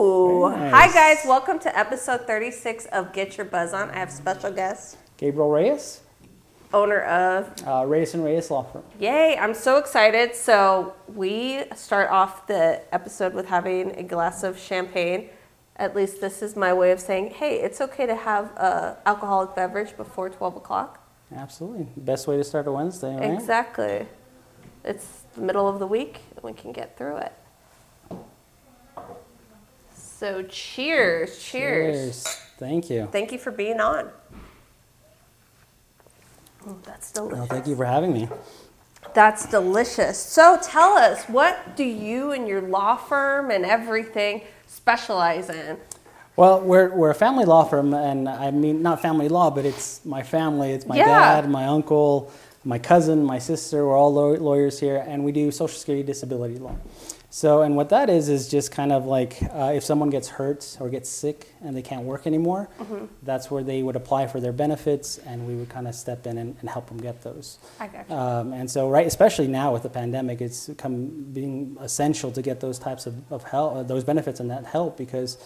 Ooh. Very Hi, guys. Welcome to episode 36 of Get Your Buzz On. I have special guest, Gabriel Reyes, owner of uh, Reyes and Reyes Law Firm. Yay. I'm so excited. So, we start off the episode with having a glass of champagne. At least this is my way of saying, hey, it's okay to have an alcoholic beverage before 12 o'clock. Absolutely. Best way to start a Wednesday, right? Exactly. It's the middle of the week, and we can get through it. So, cheers. Cheers. Thank you. Thank you for being on. Oh, that's delicious. Well, thank you for having me. That's delicious. So tell us, what do you and your law firm and everything specialize in? Well, we're, we're a family law firm, and I mean, not family law, but it's my family. It's my Yeah. dad, my uncle, my cousin, my sister. We're all lawyers here, and we do Social Security disability law. So, and what that is, is just kind of like uh, if someone gets hurt or gets sick and they can't work anymore, Mm-hmm. that's where they would apply for their benefits, and we would kind of step in and, and help them get those. I got. Um, and so, right, especially now with the pandemic, it's become being essential to get those types of, of help, uh, those benefits and that help because,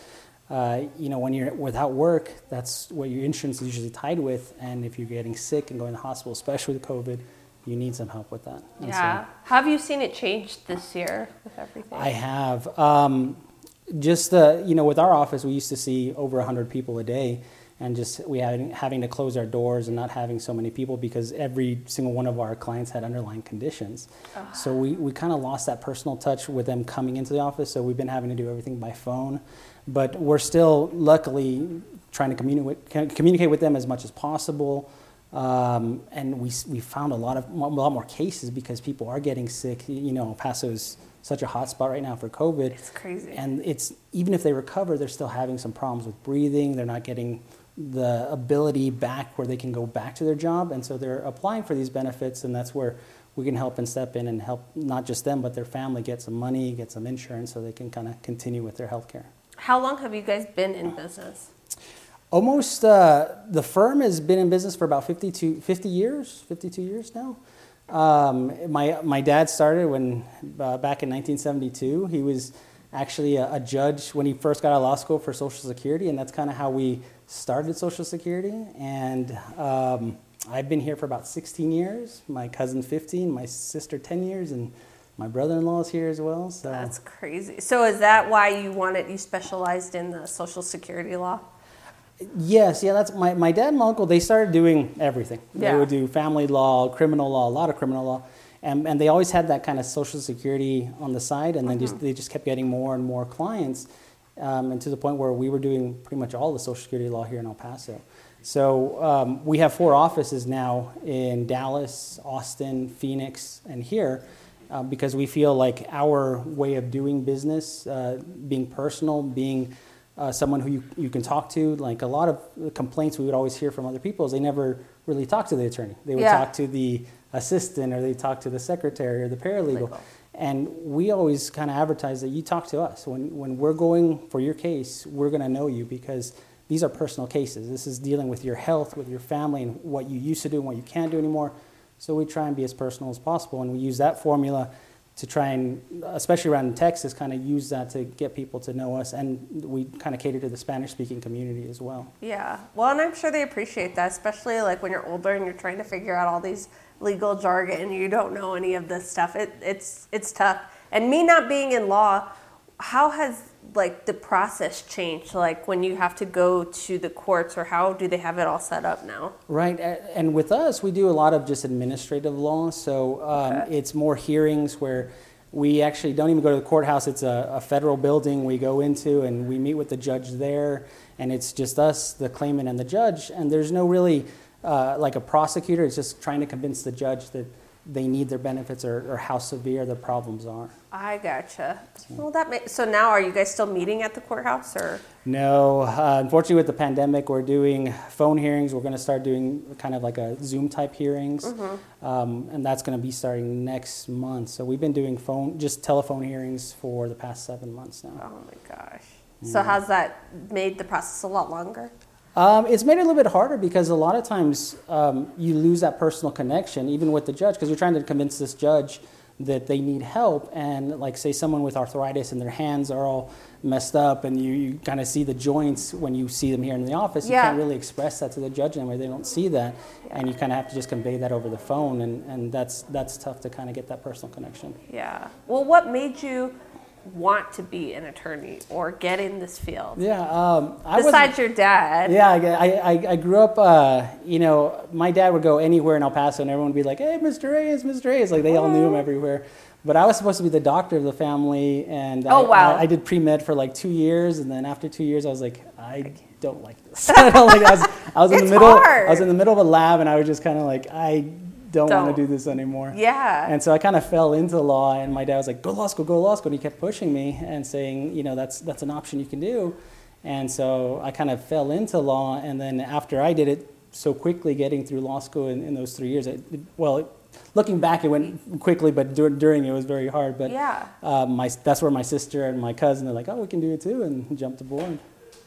uh, you know, when you're without work, that's what your insurance is usually tied with. And if you're getting sick and going to the hospital, especially with COVID, you need some help with that. And yeah. How have you seen it change this year with everything? I have. Um, just the, you know, with our office, we used to see over 100 people a day. And just we having, having to close our doors and not having so many people because every single one of our clients had underlying conditions. So we, we kind of lost that personal touch with them coming into the office. So we've been having to do everything by phone. But we're still, luckily, trying to communicate, communicate with them as much as possible. Um, and we, we found a lot of a lot more cases because people are getting sick. You know, El Paso is such a hot spot right now for COVID. It's crazy. And it's even if they recover, they're still having some problems with breathing. They're not getting the ability back where they can go back to their job, and so they're applying for these benefits, and that's where we can help and step in and help not just them but their family get some money, get some insurance, so they can kind of continue with their health care. How long have you guys been in business? Almost, uh, the firm has been in business for about 52, 50 years, 52 years now. Um, my, my dad started when, uh, back in 1972. He was actually a, a judge when he first got out of law school for Social Security, and that's kind of how we started Social Security. And um, I've been here for about 16 years. My cousin 15, my sister 10 years, and my brother-in-law is here as well. So That's crazy. So is that why you wanted you specialized in the social security law? Yes, yeah, that's my, my dad and my uncle. They started doing everything. Yeah. They would do family law, criminal law, a lot of criminal law, and, and they always had that kind of social security on the side, and then just they just kept getting more and more clients, um, and to the point where we were doing pretty much all the social security law here in El Paso. So um, we have four offices now in Dallas, Austin, Phoenix, and here. Uh, because we feel like our way of doing business, uh, being personal, being uh, someone who you, you can talk to. Like a lot of the complaints we would always hear from other people is they never really talk to the attorney. They would Yeah. talk to the assistant or they talk to the secretary or the paralegal. Legal. And we always kind of advertise that you talk to us. When, when we're going for your case, we're going to know you because these are personal cases. This is dealing with your health, with your family, and what you used to do and what you can't do anymore. So we try and be as personal as possible. And we use that formula to try and, especially around in Texas, kind of use that to get people to know us. And we kind of cater to the Spanish speaking community as well. Yeah. Well, and I'm sure they appreciate that, especially like when you're older and you're trying to figure out all these legal jargon you don't know any of this stuff. It, it's it's tough. And me not being in law, how has like the process change Like when you have to go to the courts, or how do they have it all set up now? Right, and with us, we do a lot of just administrative law. So um, Okay. it's more hearings where we actually don't even go to the courthouse. It's a, a federal building we go into and we meet with the judge there, and it's just us, the claimant, and the judge. And there's no really uh, like a prosecutor. It's just trying to convince the judge that they need their benefits or, or how severe the problems are. I gotcha. Well, that makes so now are you guys still meeting at the courthouse or? No, uh, unfortunately, with the pandemic, we're doing phone hearings. We're going to start doing kind of like a Zoom type hearings, um, and that's going to be starting next month. So we've been doing phone, just telephone hearings for the past seven months now. Oh my gosh. So has that made the process a lot longer? Um, it's made it a little bit harder because a lot of times um, you lose that personal connection, even with the judge, because you're trying to convince this judge that they need help and like say someone with arthritis and their hands are all messed up and you, you kind of see the joints when you see them here in the office Yeah. you can't really express that to the judge anyway they don't see that and you kind of have to just convey that over the phone and, and that's that's tough to kind of get that personal connection Yeah. Well, what made you want to be an attorney or get in this field? yeah um, I Besides your dad. Yeah, I, I, I grew up, uh, you know, my dad would go anywhere in El Paso and everyone would be like, hey, Mr. Reyes, Mr. Reyes. Like they all knew him everywhere. But I was supposed to be the doctor of the family. And Oh, I, wow. I, I did pre med for like two years. And then after two years, I was like, I don't like this. I, like, I, was, I, was in the middle, hard. I was in the middle of a lab and I was just kind of like, I don't, Don't. want to do this anymore. Yeah. And so I kind of fell into law, and my dad was like, "Go to law school, go to law school." And he kept pushing me and saying, "You know, that's that's an option you can do." And so I kind of fell into law, and then after I did it so quickly, getting through law school in, in those three years, it, it- well, it, looking back, it went quickly, but dur- during it was very hard. But Yeah. uh, my that's where my sister and my cousin are like, "Oh, we can do it too," and jumped aboard.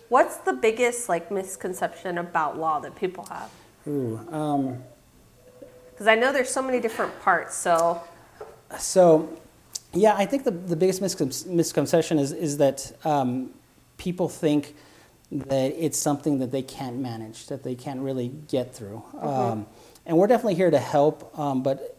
What's the biggest like misconception about law that people have? Ooh, um, Because I know there's so many different parts. So So, yeah, I think the, the biggest misconception is, is that um, people think that it's something that they can't manage, that they can't really get through. Um, and we're definitely here to help, um, but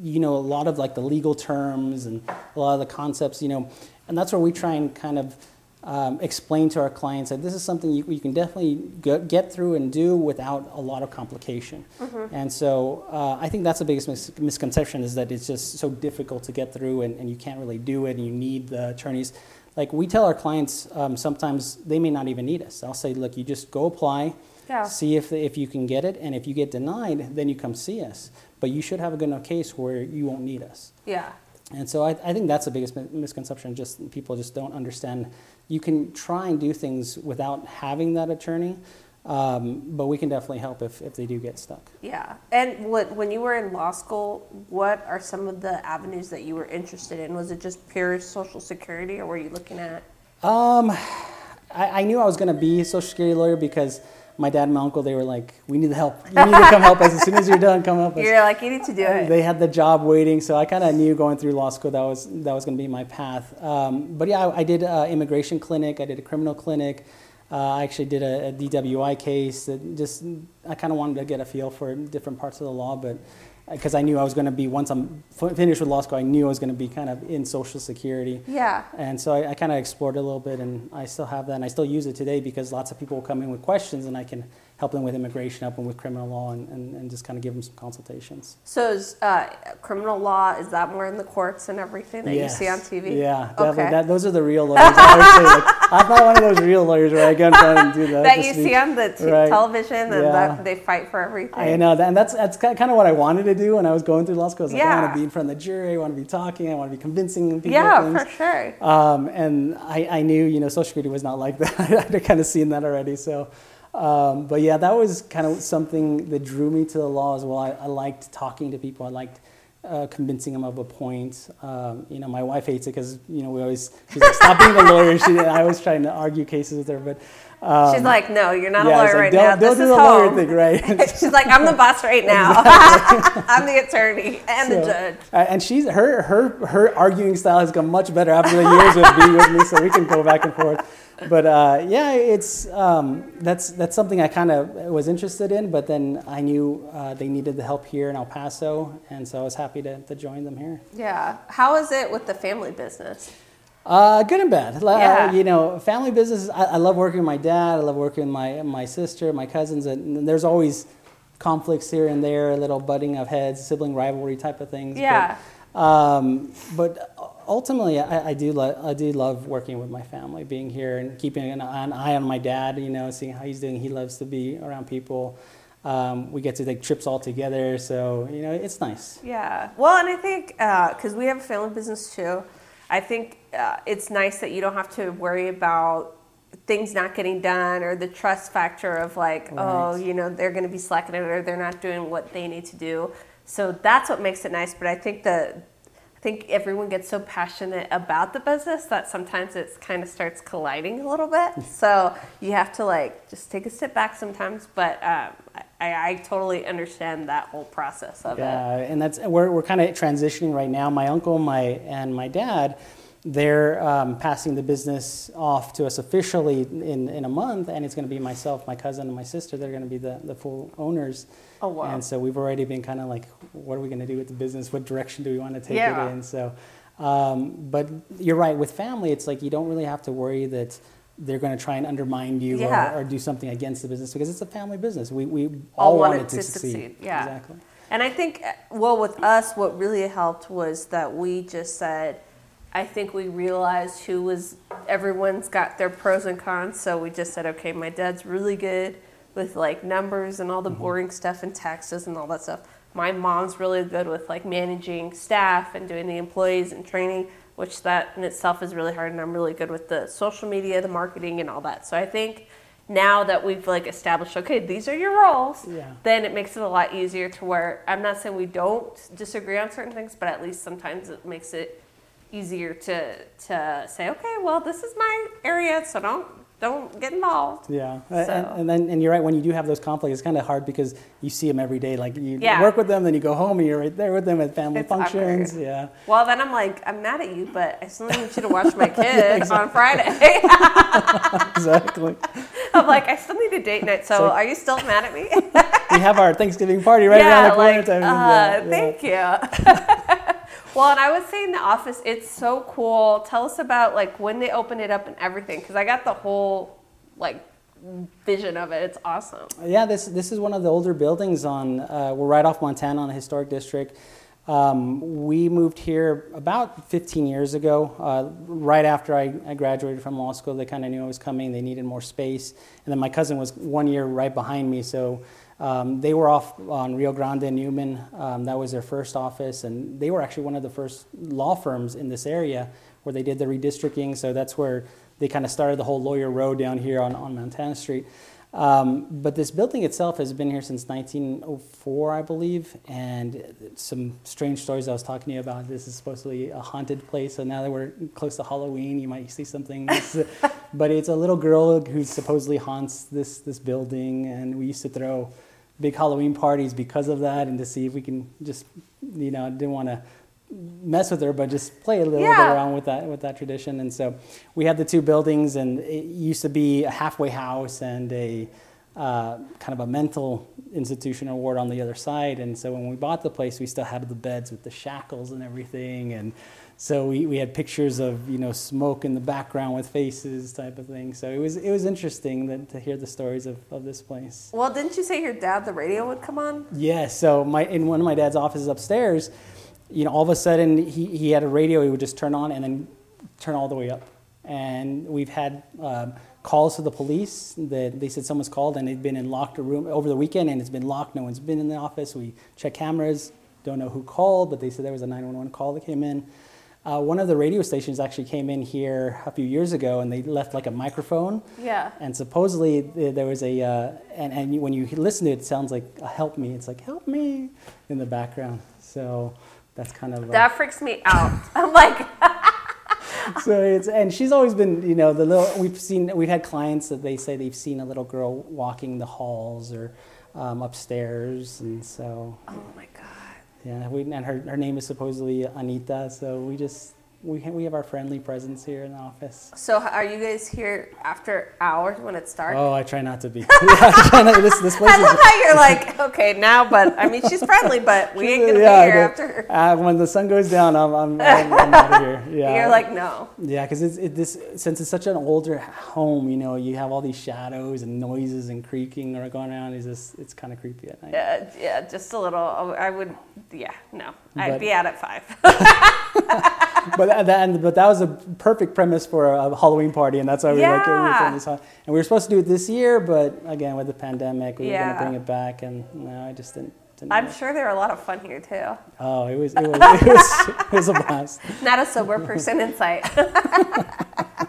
you know, a lot of like the legal terms and a lot of the concepts, you know, and that's where we try and kind of um, explain to our clients that this is something you, you can definitely get, get through and do without a lot of complication. And so uh, I think that's the biggest mis- misconception is that it's just so difficult to get through and, and you can't really do it and you need the attorneys. Like we tell our clients um, sometimes they may not even need us. I'll say, look, you just go apply, Yeah. see if, if you can get it, and if you get denied, then you come see us. But you should have a good enough case where you won't need us. yeah. And so I, I think that's the biggest misconception. Just people just don't understand. You can try and do things without having that attorney, um, but we can definitely help if, if they do get stuck. Yeah. And what, when you were in law school, what are some of the avenues that you were interested in? Was it just pure Social Security, or were you looking at? Um, I, I knew I was going to be a social security lawyer because my dad and my uncle they were like, "We need the help. You need to come help us as soon as you're done. Come help us." You're like, you need to do it. They had the job waiting, so I kind of knew going through law school that was that was going to be my path. Um, but yeah, I, I did uh, immigration clinic. I did a criminal clinic. Uh, I actually did a, a DWI case. That just I kind of wanted to get a feel for different parts of the law, but because I knew I was going to be once I'm finished with law school, I knew I was going to be kind of in Social Security. yeah. And so I, I kind of explored it a little bit, and I still have that, and I still use it today because lots of people will come in with questions, and I can help them with immigration, help them with criminal law, and, and, and just kind of give them some consultations. So is uh, criminal law is that more in the courts and everything that Yes. you see on TV? Yeah, definitely. Okay. That, those are the real lawyers. I say, like, I'm not one of those real lawyers where I go in front and do that. that you see on the t- Right. television and Yeah. that they fight for everything. I know that, and that's that's kind of what I wanted to do when I was going through law school. I was like, I want to be in front of the jury. I want to be talking. I want to be convincing people. Yeah, things. for sure. Um, and I, I knew, you know, Social Security was not like that. I'd kind of seen that already. So, um, but yeah, that was kind of something that drew me to the law as well. I, I liked talking to people. I liked uh, convincing them of a point. Um, you know, my wife hates it because you know we always she's like, stop being a lawyer. She, I was trying to argue cases with her, but um, She's like, no, you're not yeah, a lawyer like, right now. don't This do is the lawyer home. thing, right? She's like, I'm the boss right now. I'm the attorney and the judge. uh, and she's her her her arguing style has gone much better after the years of being with me, so we can go back and forth. But uh, yeah, it's um, that's that's something I kind of was interested in. But then I knew uh, they needed the help here in El Paso, and so I was happy to, to join them here. Yeah. How is it with the family business? Uh, good and bad. Like, uh, you know, family business. I, I love working with my dad. I love working with my my sister, my cousins, and there's always conflicts here and there, a little butting of heads, sibling rivalry type of things. but- Yeah. um, but ultimately, I, I do lo- I do love working with my family, being here and keeping an, an eye on my dad. You know, seeing how he's doing. He loves to be around people. Um, we get to take trips all together, so you know, it's nice. Yeah. Well, and I think because we have a family business too, I think uh, it's nice that you don't have to worry about things not getting done or the trust factor of like, oh, you know, they're going to be slacking it or they're not doing what they need to do. So that's what makes it nice. But I think the I think everyone gets so passionate about the business that sometimes it kind of starts colliding a little bit. so you have to like just take a step back sometimes. But um, I- I, I totally understand that whole process of it. Yeah, and that's we're we're kind of transitioning right now. My uncle, my and my dad, they're um, passing the business off to us officially in, in a month, and it's going to be myself, my cousin, and my sister. They're going to be the, the full owners. Oh, wow. And so we've already been kind of like, what are we going to do with the business? What direction do we want to take Yeah. it in? So, um, but you're right. With family, it's like you don't really have to worry that they're going to try and undermine you Yeah. or, or do something against the business because it's a family business. We, we All all, want want it it to, to succeed. succeed, yeah. Exactly. And I think, uh, well, with us, what really helped was that we just said, I think we realized who was, everyone's got their pros and cons. So we just said, okay, my dad's really good with like numbers and all the mm-hmm. boring stuff and taxes and all that stuff. My mom's really good with like managing staff and doing the employees and training, which that in itself is really hard. And I'm really good with the social media, the marketing, and all that. So I think now that we've like established, okay, these are your roles Yeah. then it makes it a lot easier to where I'm not saying we don't disagree on certain things, but at least sometimes it makes it easier to to say, okay, well, this is my area, so don't don't get involved. Yeah, and, So- and then and you're right. When you do have those conflicts, it's kind of hard because you see them every day. Like you Yeah. work with them, then you go home and you're right there with them at family It's functions. awkward. Yeah, Well, then I'm like, I'm mad at you, but I still need you to watch my kids on Friday. exactly. I'm like, I still need a date night, so So- are you still mad at me? we have our Thanksgiving party right around the corner. like, time. uh, Yeah, yeah. thank you. Well, and I would say in the office, it's so cool. Tell us about like when they open it up and everything, because I got the whole like vision of it. It's awesome. Yeah, this this is one of the older buildings on. Uh, we're right off Montana on the historic district. Um, we moved here about 15 years ago, uh, right after I, I graduated from law school. They kind of knew I was coming. They needed more space, and then my cousin was one year right behind me, so. Um, they were off on Rio Grande and Newman. Um, that was their first office, and they were actually one of the first law firms in this area where they did the redistricting. So that's where they kind of started the whole Lawyer Row down here on, on Montana Street. Um, but this building itself has been here since 1904, I believe, and some strange stories I was talking to you about. This is supposedly a haunted place, so now that we're close to Halloween, you might see something. but it's a little girl who supposedly haunts this this building, and we used to throw big Halloween parties because of that, and to see if we can just, you know, didn't want to mess with her, but just play a little Yeah. bit around with that with that tradition. And so we had the two buildings, and it used to be a halfway house and a uh, kind of a mental institution or ward on the other side. And so when we bought the place, we still had the beds with the shackles and everything, and so we, we had pictures of you know smoke in the background with faces type of thing. So it was it was interesting that, to hear the stories of, of this place. Well, didn't you say your dad the radio would come on? Yeah, so my in one of my dad's offices upstairs, you know, all of a sudden he, he had a radio he would just turn on and then turn all the way up. And we've had um, calls to the police that they said someone's called and they'd been in locked room over the weekend and it's been locked. No one's been in the office. We check cameras, don't know who called, but they said there was a 911 call that came in. Uh, one of the radio stations actually came in here a few years ago and they left like a microphone Yeah. and supposedly there was a, uh, and, and when you listen to it, it sounds like help me. It's like, help me in the background. So that's kind of, uh, That freaks me out. I'm like, so it's, and she's always been, you know, the little, we've seen, we've had clients that they say they've seen a little girl walking the halls or um, upstairs. And so, oh my god. Yeah, we, and her, her name is supposedly Anita. So we just, we, ha- we have our friendly presence here in the office. So are you guys here after hours when it's dark? Oh, I try not to be. I try not, this, this place I is love how you're like, okay, now, but I mean, she's friendly, but we ain't gonna Yeah, be here after her. Uh, when the sun goes down, I'm, I'm, I'm, I'm out of here. Yeah. You're like, no. yeah, because it's it, this since it's such an older home, you know, you have all these shadows and noises and creaking are going around. It's just it's kind of creepy at night. Yeah, yeah, just a little. I would, yeah, no. I'd be out at five. But that and, but that was a perfect premise for a Halloween party, and that's why we like it. We were this. And we were supposed to do it this year, but again with the pandemic, we were going to bring it back, and no, I just didn't. didn't I'm it. sure there are a lot of fun here too. Oh, it was it was it was, it was a blast. Not a sober person in sight.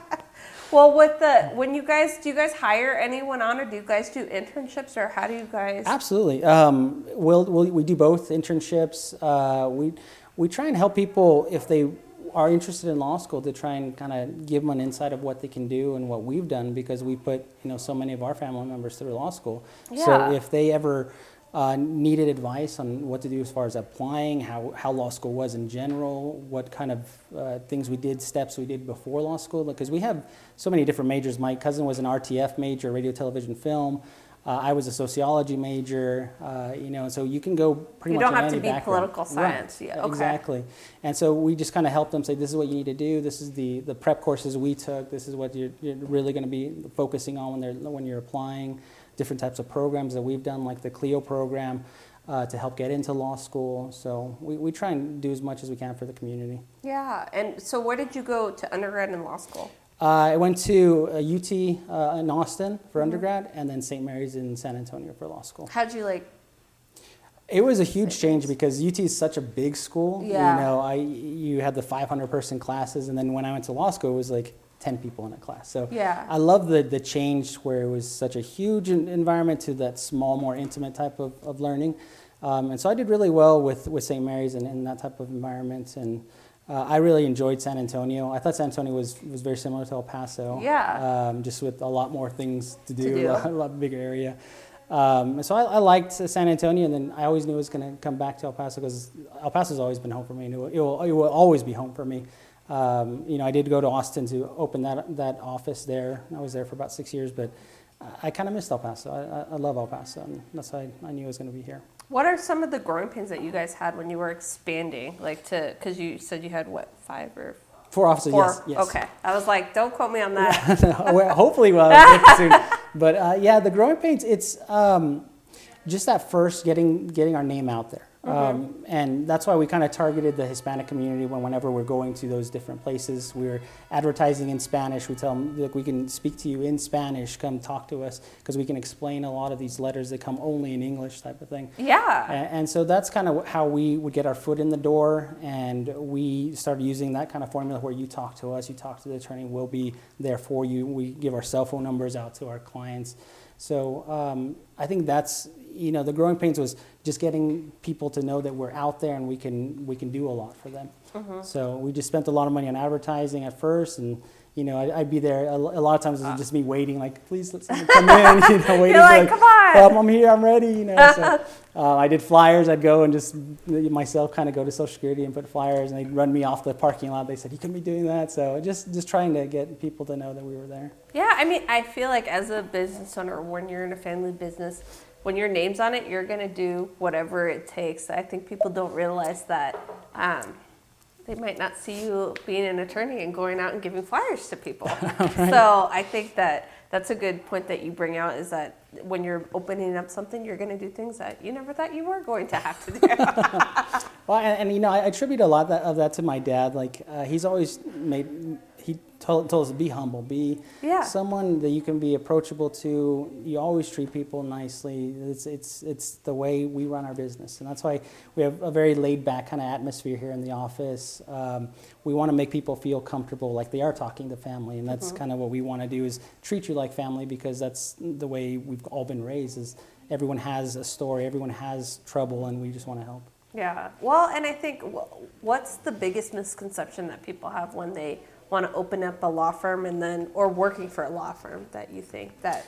well, with the when you guys do you guys hire anyone on, or do you guys do internships, or how do you guys? Absolutely. Um, we'll, we'll, we do both internships. Uh, we, we try and help people if they are interested in law school to try and kind of give them an insight of what they can do and what we've done because we put you know so many of our family members through law school. Yeah. So if they ever uh, needed advice on what to do as far as applying, how, how law school was in general, what kind of uh, things we did, steps we did before law school, because we have so many different majors. My cousin was an RTF major, radio, television, film. Uh, I was a sociology major, uh, you know, so you can go pretty You much You don't have to be background. political Right, science. Yeah, okay. Exactly. And so we just kind of help them say, this is what you need to do. This is the, the prep courses we took. This is what you're, you're really going to be focusing on when, they're, when you're applying. Different types of programs that we've done, like the CLEO program, uh, to help get into law school. So we, we try and do as much as we can for the community. Yeah. And so, where did you go to undergrad and law school? Uh, I went to uh, UT uh, in Austin for undergrad, and then St. Mary's in San Antonio for law school. How'd you like? It was a huge change because UT is such a big school. Yeah. You know, I you had the 500 person classes, and then when I went to law school, it was like 10 people in a class. So Yeah. I love the the change where it was such a huge environment to that small, more intimate type of, of learning. Um, and so I did really well with, with St. Mary's and in that type of environment. And uh, I really enjoyed San Antonio. I thought San Antonio was, was very similar to El Paso. Yeah. Um, just with a lot more things to do, do. A, lot, bigger area. Um, so I, I liked San Antonio, and then I always knew I was going to come back to El Paso because El Paso's always been home for me, it will, it will, it will always be home for me. Um, you know, I did go to Austin to open that that office there. I was there for about six years, but I kind of missed El Paso. I, I, I love El Paso, and that's why I, I knew I was going to be here. What are some of the growing pains that you guys had when you were expanding? Like to, because you said you had what five or Four offices, four? yes, yes. Okay. I was like, don't quote me on that. well, hopefully, well, soon. But uh, yeah, the growing pains. It's um, just that first getting getting our name out there, um, and that's why we kind of targeted the Hispanic community. When whenever we're going to those different places, we're advertising in Spanish. We tell them, look, we can speak to you in Spanish. Come talk to us because we can explain a lot of these letters that come only in English, type of thing. yeah. A- And so that's kind of how we would get our foot in the door, and we started using that kind of formula where you talk to us, you talk to the attorney, we'll be there for you. We give our cell phone numbers out to our clients. So um, I think that's you know the growing pains was just getting people to know that we're out there and we can we can do a lot for them. So we just spent a lot of money on advertising at first, and you know I, I'd be there a, a lot of times. It was just me waiting, like please let someone come in, you know, waiting. You're for, like, "Come on." "Um, I'm here, I'm ready, you know. So, uh, I did flyers. I'd go and just myself kind of go to Social Security and put flyers, and they'd run me off the parking lot. They said you couldn't be doing that. So just just trying to get people to know that we were there. Yeah, I mean, I feel like as a business owner, when you're in a family business, when your name's on it, you're gonna do whatever it takes. I think people don't realize that um, they might not see you being an attorney and going out and giving flyers to people. So I think that that's a good point that you bring out is that when you're opening up something, you're gonna do things that you never thought you were going to have to do. Well, and, and you know, I attribute a lot that, of that to my dad. Like uh, he's always made he told, told us be humble, be Yeah. someone that you can be approachable to. You always treat people nicely. It's it's it's the way we run our business, and that's why we have a very laid back kind of atmosphere here in the office. Um, we want to make people feel comfortable, like they are talking to family, and that's kind of what we want to do is treat you like family because that's the way we've all been raised. Is everyone has a story, everyone has trouble, and we just want to help. Yeah. Well, and I think what's the biggest misconception that people have when they want to open up a law firm and then, or working for a law firm that you think that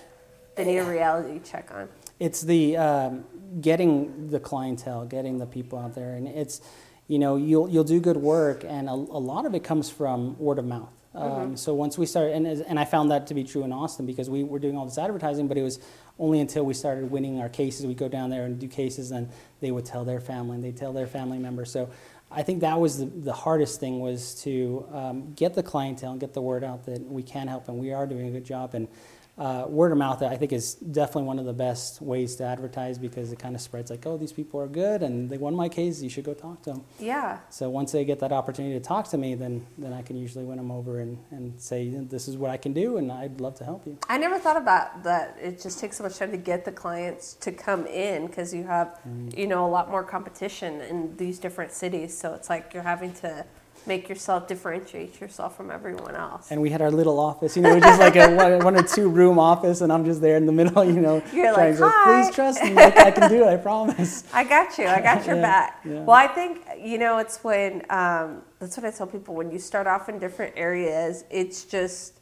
they need a reality check on? it's the um, getting the clientele, getting the people out there, and it's you know you'll you'll do good work, and a, a lot of it comes from word of mouth. Um, So once we started, and and I found that to be true in Austin because we were doing all this advertising, but it was only until we started winning our cases, we go down there and do cases, and they would tell their family, and they tell their family members. So I think that was the, the hardest thing was to um, get the clientele and get the word out that we can help and we are doing a good job. And uh, word of mouth, I think, is definitely one of the best ways to advertise because it kind of spreads like, oh, these people are good and they won my case. You should go talk to them. Yeah. So once they get that opportunity to talk to me, then then I can usually win them over and, and say, this is what I can do and I'd love to help you. I never thought about that. It just takes so much time to get the clients to come in because you have, you know, a lot more competition in these different cities. So it's like you're having to make yourself differentiate yourself from everyone else. And we had our little office, you know, just like a one, one or two room office, and I'm just there in the middle, you know, You're trying like, to "Hi." please trust me, like I can do it, I promise. I got you. I got your Yeah, back. yeah. Well, I think you know it's when um, that's what I tell people when you start off in different areas. It's just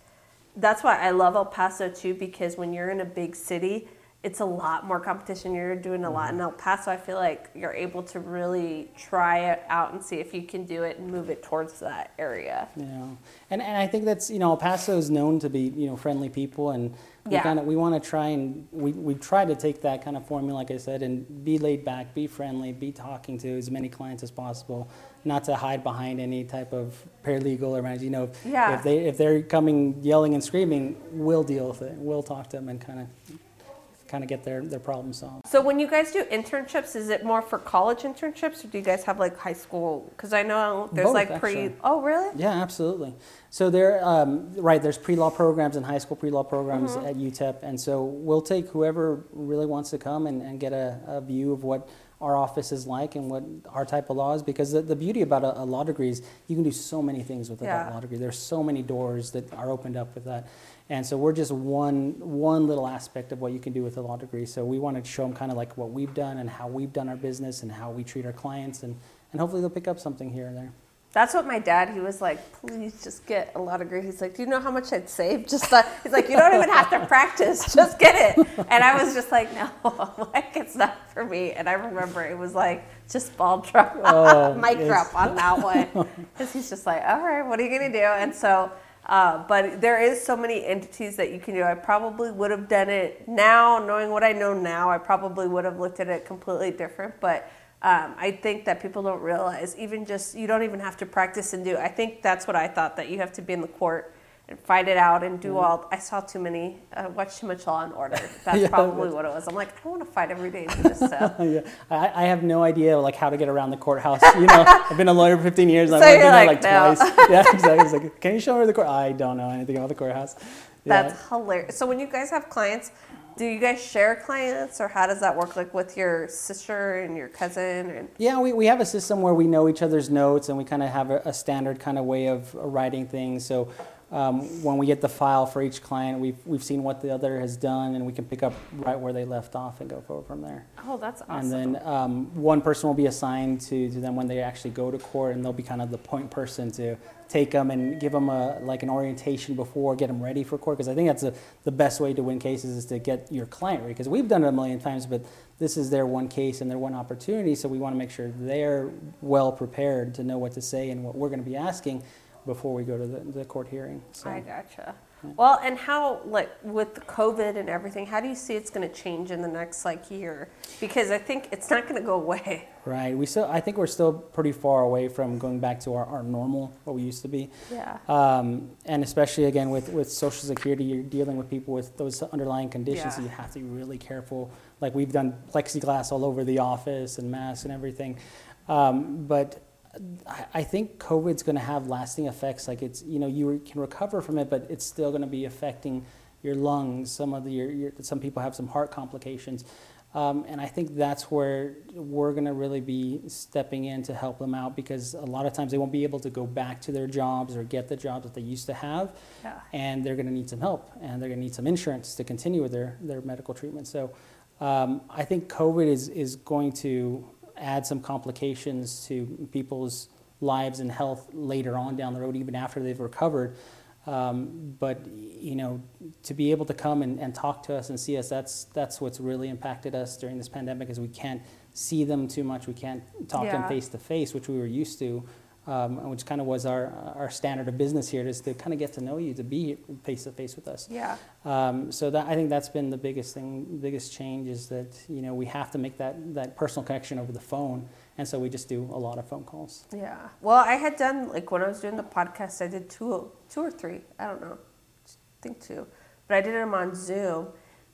that's why I love El Paso too because when you're in a big city, it's a lot more competition. You're doing a lot Mm-hmm. in El Paso. I feel like you're able to really try it out and see if you can do it and move it towards that area. Yeah, and and I think that's you know El Paso is known to be you know friendly people, and we Yeah. kind of we want to try and we we try to take that kind of formula, like I said, and be laid back, be friendly, be talking to as many clients as possible, not to hide behind any type of paralegal or manager. You know, if, Yeah. if they if they're coming yelling and screaming, we'll deal with it. We'll talk to them and kind of kind of get their their problem solved. So when you guys do internships, is it more for college internships, or do you guys have like high school? Because I know there's Both, like pre. actually. Oh, really? Yeah, absolutely. So there, um, right, there's pre-law programs and high school pre-law programs Mm-hmm. at UTEP, and so we'll take whoever really wants to come and, and get a, a view of what our office is like and what our type of law is. Because the, the beauty about a, a law degree is you can do so many things with a Yeah. law degree. There's so many doors that are opened up with that, and so we're just one one little aspect of what you can do with a law degree. So we want to show them kind of like what we've done and how we've done our business and how we treat our clients, and and hopefully they'll pick up something here and there. That's what my dad. He was like, "Please just get a law degree." He's like, "Do you know how much I'd save?" Just uh, he's like, "You don't even have to practice. Just get it." And I was just like, "No, like it's not for me." And I remember it was like just ball drop, Oh, mic drop on that one because he's just like, "All right, what are you gonna do?" And so. Uh, but there is so many entities that you can do. I probably would have done it now, knowing what I know now. I probably would have looked at it completely different. But um, I think that people don't realize, even just you don't even have to practice and do. I think that's what I thought that you have to be in the court and fight it out and do all. I saw too many, uh, watched too much Law and Order. That's Yeah, probably what it was. I'm like, I don't want to fight every day do this stuff. yeah, I, I have no idea like how to get around the courthouse. You know, I've been a lawyer for 15 years. So I've been there like, like "No." twice. Yeah, exactly. It's like, can you show me the court? I don't know anything about the courthouse. Yeah. That's hilarious. So when you guys have clients, do you guys share clients, or how does that work? Like with your sister and your cousin, and Yeah, we, we have a system where we know each other's notes and we kind of have a, a standard kind of way of writing things. So um, when we get the file for each client, we've, we've seen what the other has done and we can pick up right where they left off and go forward from there. oh, that's awesome. And then um, one person will be assigned to, to them when they actually go to court, and they'll be kind of the point person to take them and give them a like an orientation before, get them ready for court. Because I think that's the the best way to win cases is to get your client ready. Because we've done it a million times, but this is their one case and their one opportunity, so we want to make sure they're well prepared to know what to say and what we're going to be asking before we go to the, the court hearing. So. I gotcha. Well, and how like with COVID and everything, how do you see it's going to change in the next like year? Because I think it's not going to go away. Right. We still, I think we're still pretty far away from going back to our, our normal, what we used to be. Yeah. Um, and especially again with, with Social Security, you're dealing with people with those underlying conditions, so you have to be really careful. Like we've done plexiglass all over the office and masks and everything. Um, but I, I think COVID's going to have lasting effects. Like it's, you know, you can recover from it, but it's still going to be affecting your lungs. Some of the, your, your, some people have some heart complications. Um, and I think that's where we're going to really be stepping in to help them out because a lot of times they won't be able to go back to their jobs or get the jobs that they used to have. Yeah. And they're going to need some help and they're going to need some insurance to continue with their, their medical treatment. So um, I think COVID is, is going to add some complications to people's lives and health later on down the road, even after they've recovered. Um, but you know, to be able to come and, and talk to us and see us, that's that's what's really impacted us during this pandemic. Is we can't see them too much, we can't talk to them face to face, which we were used to, um, which kind of was our our standard of business here, is to kind of get to know you, to be face to face with us. Yeah. Um, so that I think that's been the biggest thing, biggest change is that you know we have to make that that personal connection over the phone, and so we just do a lot of phone calls. Yeah. Well, I had done like when I was doing the podcast, I did two, two or three. I don't know. I think two, but I did them on Zoom,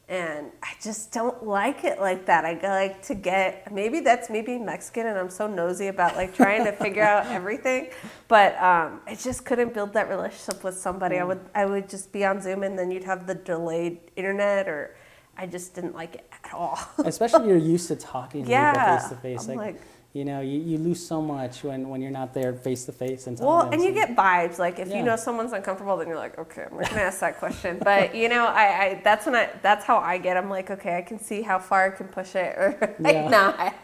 and I just don't like it like that. I like to get maybe that's me being Mexican, and I'm so nosy about like trying to figure out everything, but um, I just couldn't build that relationship with somebody. I would I would just be on Zoom, and then you'd have the delayed internet, or I just didn't like it at all. Especially you're used to talking to Yeah. people face to face. I'm Like, like- You know, you, you lose so much when, when you're not there face to face and Well, and you get vibes. Like if Yeah. you know someone's uncomfortable, then you're like, okay, I'm not gonna ask that question. But you know, I, I that's when I that's how I get. I'm like, okay, I can see how far I can push it, or like Yeah. not.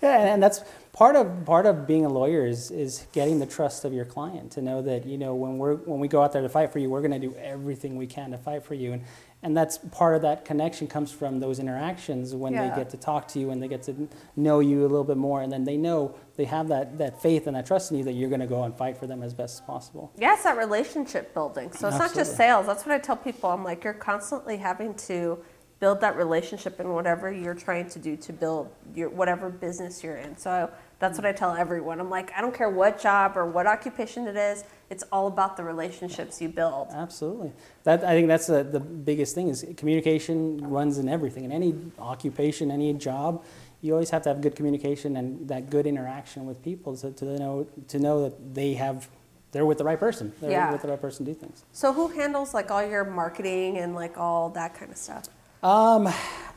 Yeah, and that's part of part of being a lawyer is, is getting the trust of your client to know that you know when we're when we go out there to fight for you, we're going to do everything we can to fight for you, and and that's part of that connection comes from those interactions when Yeah. they get to talk to you and they get to know you a little bit more, and then they know they have that that faith and that trust in you that you're going to go and fight for them as best as possible. Yeah, it's that relationship building. So it's not just sales. That's what I tell people. I'm like, you're constantly having to build that relationship in whatever you're trying to do to build your whatever business you're in. So that's what I tell everyone. I'm like, I don't care what job or what occupation it is. It's all about the relationships you build. Absolutely. That I think that's the, the biggest thing is communication runs in everything. In any occupation, any job, you always have to have good communication and that good interaction with people to, to know to know that they have they're with the right person. They're Yeah. with the right person to do things. So who handles like all your marketing and like all that kind of stuff? Um,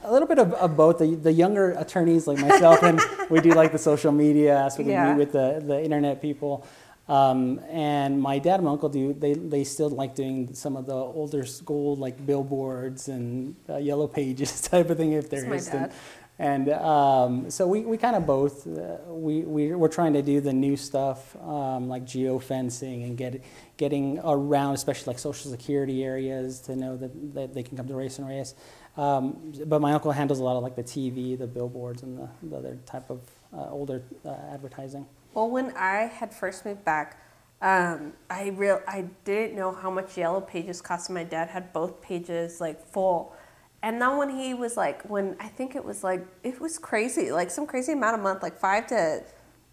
a little bit of, of both. The, the younger attorneys like myself, and we do like the social media aspect. We meet with the, the internet people. Um, and my dad and my uncle do. They, they still like doing some of the older school like billboards and uh, yellow pages type of thing if there is. my And- dad. And um, so we, we kind of both, uh, we, we, we're trying to do the new stuff um, like geofencing and get, getting around, especially like social security areas to know that, that they can come to Reyes and Reyes. Um, but my uncle handles a lot of like the TV, the billboards, and the, the other type of uh, older uh, advertising. Well, when I had first moved back, um, I real I didn't know how much Yellow Pages cost. My dad had both pages like full, and then when he was like, when I think it was like it was crazy, like some crazy amount a month, like five to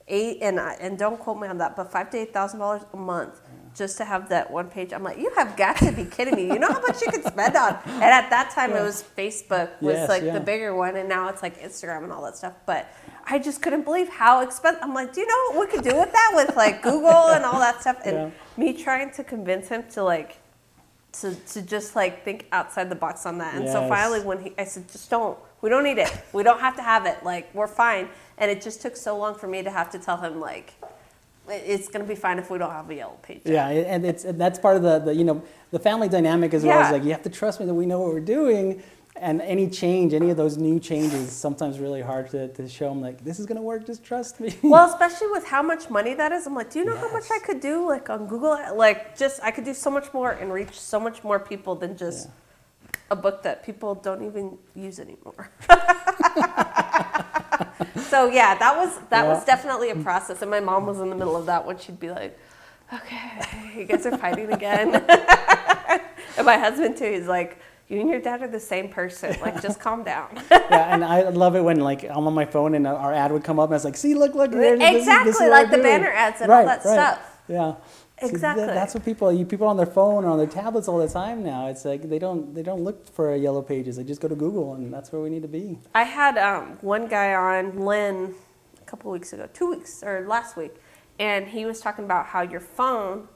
eight, and I- and don't quote me on that, but five to eight thousand dollars a month just to have that one page. I'm like, you have got to be kidding me! You know how much you could spend on? And at that time, it was Facebook was Yes, like yeah. the bigger one, and now it's like Instagram and all that stuff. But I just couldn't believe how expensive. I'm like, do you know what we could do with that with like Google and all that stuff? And Yeah. me trying to convince him to like to to just like think outside the box on that. And so finally, when he, I said, just don't. We don't need it. We don't have to have it. Like we're fine. And it just took so long for me to have to tell him like. "It- It's gonna be fine if we don't have a yellow page. Yeah, and it's and that's part of the, the you know the family dynamic as well. Yeah. Is like you have to trust me that we know what we're doing, and any change, any of those new changes, sometimes really hard to, to show them like this is gonna work. Just trust me. Well, especially with how much money that is, I'm like, do you know how much I could do like on Google? Like, just I could do so much more and reach so much more people than just a book that people don't even use anymore. so yeah, that was that was definitely a process, and my mom was in the middle of that when she'd be like, "Okay, you guys are fighting again," and my husband too. He's like. You and your dad are the same person. Like, just calm down. yeah, and I love it when like I'm on my phone and our ad would come up and it's like, see, look, look, here, this is- this is Exactly, like the doing." banner ads and all Right, that right. stuff. Yeah. So Exactly. that- that's what people you people on their phone or on their tablets all the time now. It's like they don't they don't look for yellow pages. They just go to Google and that's where we need to be. I had um, one guy on Lynn a couple weeks ago, two weeks or last week, and he was talking about how your phone,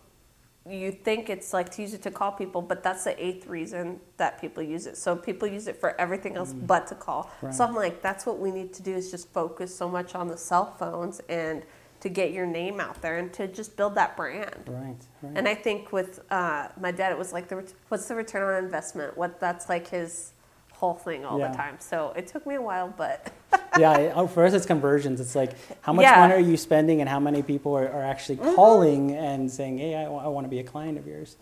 you think it's like to use it to call people, but that's the eighth reason that people use it. So people use it for everything else but to call. Right. So I'm like, that's what we need to do is just focus so much on the cell phones and to get your name out there and to just build that brand. Right. Right. And I think with uh, my dad, it was like, the what's the return on investment? What that's like his whole thing all Yeah. the time. So it took me a while, but yeah, oh, for us it's conversions. It's like how much Yeah. money are you spending and how many people are, are actually calling and saying, hey, I, want to be a client of yours.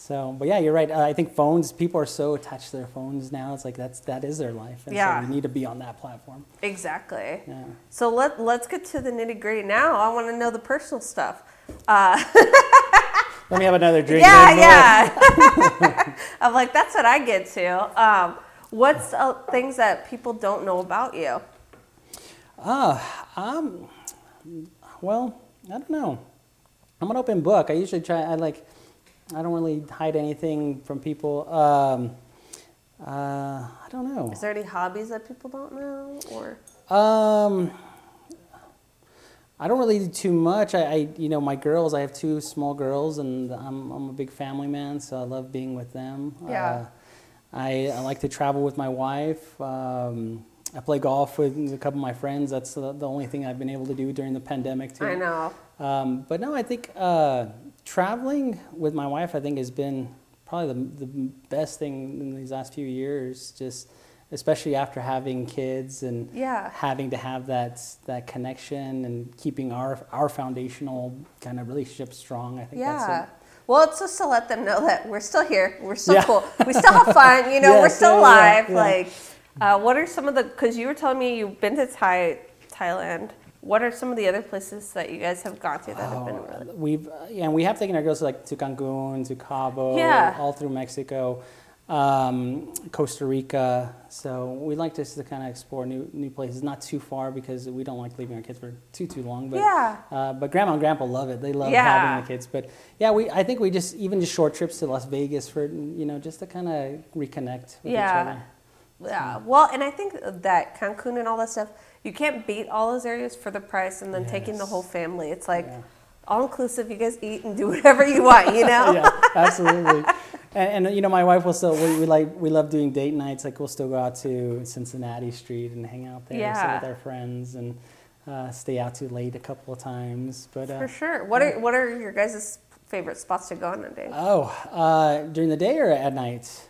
So, but yeah, you're right. Uh, I think phones, people are so attached to their phones now. It's like that's that is their life. And Yeah. so you need to be on that platform. exactly. Yeah. So let let's get to the nitty gritty now. I want to know the personal stuff. Uh, Let me have another drink. yeah, yeah. I'm like, that's what I get to. Um, what's uh, things that people don't know about you? Ah, um, well, I don't know. I'm an open book. I usually try. I like. I don't really hide anything from people. Um, uh, I don't know. Is there any hobbies that people don't know? Or Um, I don't really do too much. I, I, you know, my girls. I have two small girls, and I'm I'm a big family man, so I love being with them. Yeah. Uh, I, I like to travel with my wife. Um, I play golf with a couple of my friends. That's the, the only thing I've been able to do during the pandemic too. I know. Um, but no, I think uh, traveling with my wife, I think, has been probably the, the best thing in these last few years. Just especially after having kids and Yeah. having to have that that connection and keeping our our foundational kind of relationship strong. I think Yeah. that's it. Well, it's just to let them know that we're still here. We're still Yeah. cool. We still have fun. You know, we're Yes, still yeah, yeah, alive. Like, uh, what are some of the? Because you were telling me you've been to Thai, Thailand. What are some of the other places that you guys have gone to that have been Oh, really? We've uh, yeah, and we have taken our girls like to Cancun, to Cabo, Yeah. all through Mexico, um, Costa Rica. So we like just to kind of explore new new places, not too far because we don't like leaving our kids for too too long. But Yeah. uh, but grandma and grandpa love it. They love Yeah. having the kids. But yeah, we I think we just even just short trips to Las Vegas for you know just to kind of reconnect with each Yeah. other. Yeah. Well, and I think that Cancun and all that stuff, you can't beat all those areas for the price, and then taking the whole family. It's like Yeah. all inclusive. You guys eat and do whatever you want. You know. yeah, absolutely. And, and you know, my wife will still we, we like we love doing date nights. Like we'll still go out to Cincinnati Street and hang out there, sit Yeah. with our friends, and uh, stay out too late a couple of times. But uh, For sure. What are what are your guys' favorite spots to go on a date? oh, uh, during the day or at night?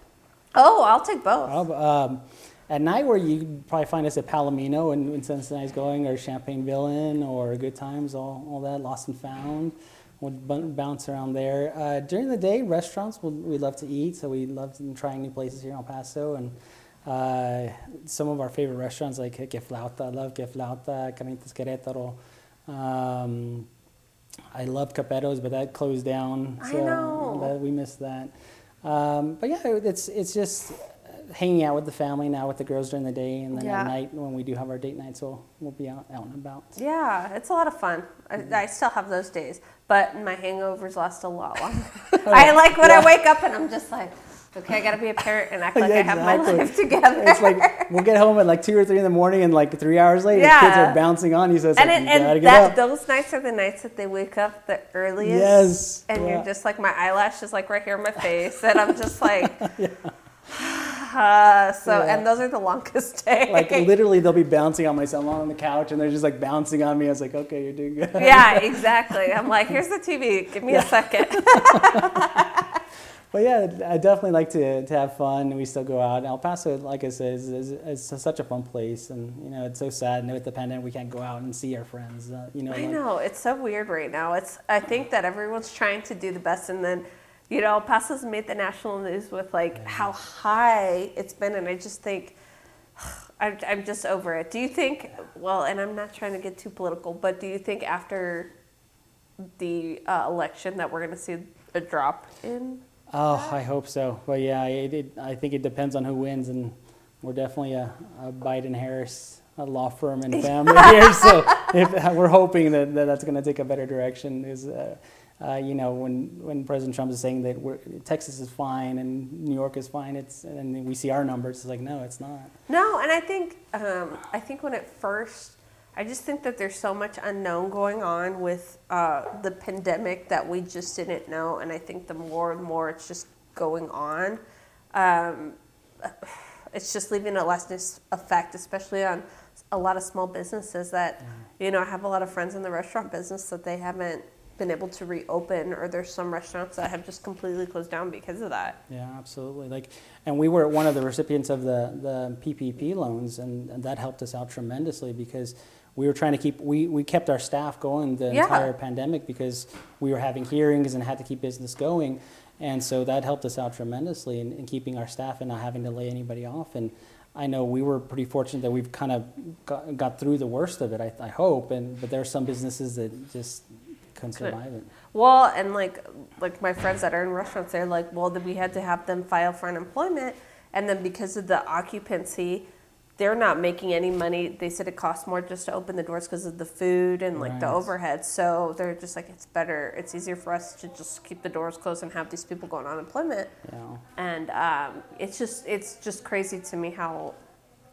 Oh, I'll take both. Um, at night, where you probably find us at Palomino and when Cincinnati's going, or Champagne Villain, or Good Times, all, all that, Lost and Found. We'll b- bounce around there. Uh, during the day, restaurants we'll, we love to eat, so we love trying new places here in El Paso. And uh, some of our favorite restaurants, like Que Flauta, I love Que Flauta, Carnitas Querétaro. Um, I love Caperos, but that closed down. I So know. That, we missed that. Um, but yeah, it's it's just hanging out with the family now with the girls during the day, and then Yeah. at night when we do have our date nights, we'll we'll be out out and about. Yeah, it's a lot of fun. I, I still have those days, but my hangovers last a lot longer. Oh, I like when I wake up and I'm just like, okay, I gotta be a parent and act like Yeah, I have my life together. It's like we'll get home at like two or three in the morning, and like three hours later, the kids are bouncing on you. So it's and like it, you and that, those nights are the nights that they wake up the earliest. Yes. And yeah. you're just like my eyelash is like right here on my face, and I'm just like, uh, so Yeah. and those are the longest days. like literally, they'll be bouncing on myself on the couch, and they're just like bouncing on me. I was like, okay, you're doing good. yeah, exactly. I'm like, here's the TV. Give me a second. But yeah, I definitely like to, to have fun. We still go out. El Paso, like I said, is, is, is such a fun place, and you know it's so sad. And with the pandemic, we can't go out and see our friends. Uh, you know, I like- know it's so weird right now. It's I think that everyone's trying to do the best, and then you know, El Paso's made the national news with like how high it's been, and I just think I'm I'm just over it. Do you think? Well, and I'm not trying to get too political, but do you think after the uh, election that we're going to see a drop in? Oh, I hope so. But yeah, it, it, I think it depends on who wins, and we're definitely a, a Biden Harris law firm and family here. So if, we're hoping that, that that's going to take a better direction. Is uh, uh, you know when when President Trump is saying that we're, Texas is fine and New York is fine, it's and we see our numbers. It's like no, it's not. No, and I think um, I think when it first, I just think that there's so much unknown going on with uh, the pandemic that we just didn't know, and I think the more and more it's just going on, um, it's just leaving a lasting effect, especially on a lot of small businesses that, you know, I have a lot of friends in the restaurant business that they haven't been able to reopen, or there's some restaurants that have just completely closed down because of that. Yeah, absolutely. Like, and we were one of the recipients of the, the PPP loans, and, and that helped us out tremendously because we were trying to keep we, we kept our staff going the Yeah. entire pandemic because we were having hearings and had to keep business going, and so that helped us out tremendously in, in keeping our staff and not having to lay anybody off. And I know we were pretty fortunate that we've kind of got, got through the worst of it. I, I hope, and but there are some businesses that just couldn't survive it. Well, and like like my friends that are in restaurants, they're like, well, then we had to have them file for unemployment, and then because of the occupancy, they're not making any money. They said it costs more just to open the doors because of the food and like the overhead. So they're just like, it's better. It's easier for us to just keep the doors closed and have these people go on unemployment. Know. And um, it's just it's just crazy to me how